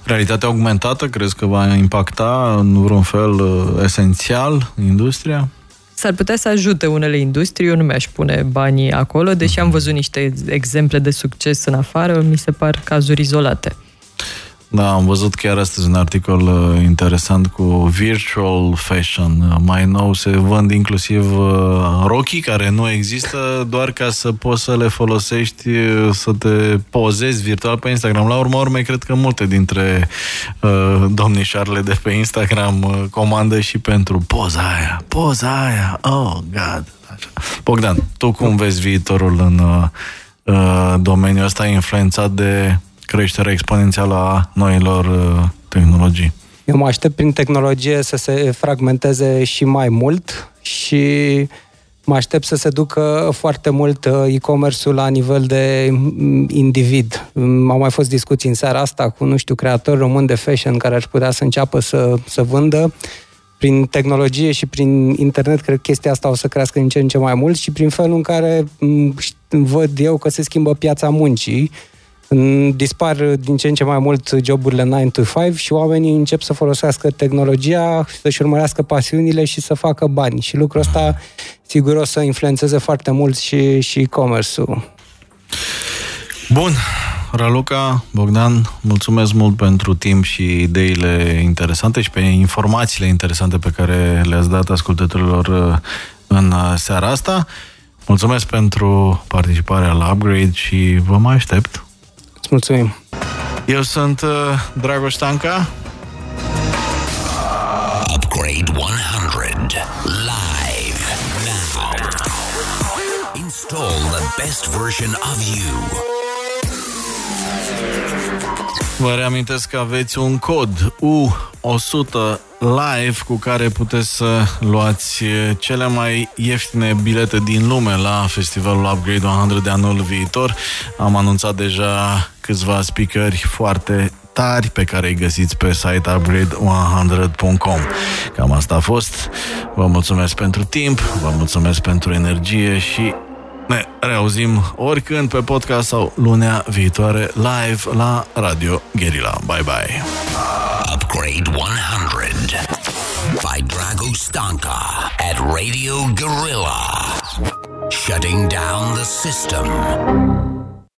Realitatea augmentată crezi că va impacta în vreun fel uh, esențial industria? S-ar putea să ajute unele industrii, eu nu mi-aș pune banii acolo, deși am văzut niște exemple de succes în afară, mi se par cazuri izolate. Da, am văzut chiar astăzi un articol uh, interesant cu virtual fashion. Uh, mai nou se vând inclusiv uh, rochii care nu există doar ca să poți să le folosești, uh, să te pozezi virtual pe Instagram. La urmă urmei, cred că multe dintre uh, domnișoarele de pe Instagram uh, comandă și pentru poza aia, poza aia, oh, God. Așa. Bogdan, tu cum vezi viitorul în uh, domeniul ăsta influențat de creșterea exponențială a noilor uh, tehnologii. Eu mă aștept prin tehnologie să se fragmenteze și mai mult și mă aștept să se ducă foarte mult uh, e-commerce-ul la nivel de mm, individ. Mm, au mai fost discuții în seara asta cu, nu știu, creatori români de fashion care ar putea să înceapă să, să vândă. Prin tehnologie și prin internet, cred că chestia asta o să crească din ce în ce mai mult și prin felul în care mm, văd eu că se schimbă piața muncii dispar din ce în ce mai mult joburile 9 to 5 și oamenii încep să folosească tehnologia, să-și urmărească pasiunile și să facă bani. Și lucrul ăsta, sigur, o să influențeze foarte mult și, și e-commerce-ul. Bun, Raluca, Bogdan, mulțumesc mult pentru timp și ideile interesante și pe informațiile interesante pe care le-ați dat ascultătorilor uh, în uh, seara asta. Mulțumesc pentru participarea la Upgrade și vă mai aștept Îți mulțumim! Eu sunt uh, Dragoș Stanca. Upgrade 100 live now. Install the best version of you. Vă reamintesc că aveți un cod U100 live cu care puteți să luați cele mai ieftine bilete din lume la festivalul Upgrade 100 de anul viitor. Am anunțat deja câțiva speakeri foarte tari pe care îi găsiți pe site upgrade100.com. Cam asta a fost. Vă mulțumesc pentru timp, vă mulțumesc pentru energie și ne reauzim oricând pe podcast sau lunea viitoare live la Radio Guerilla. Bye bye! Upgrade 100 by Drago Stanka at Radio Guerrilla. Shutting down the system.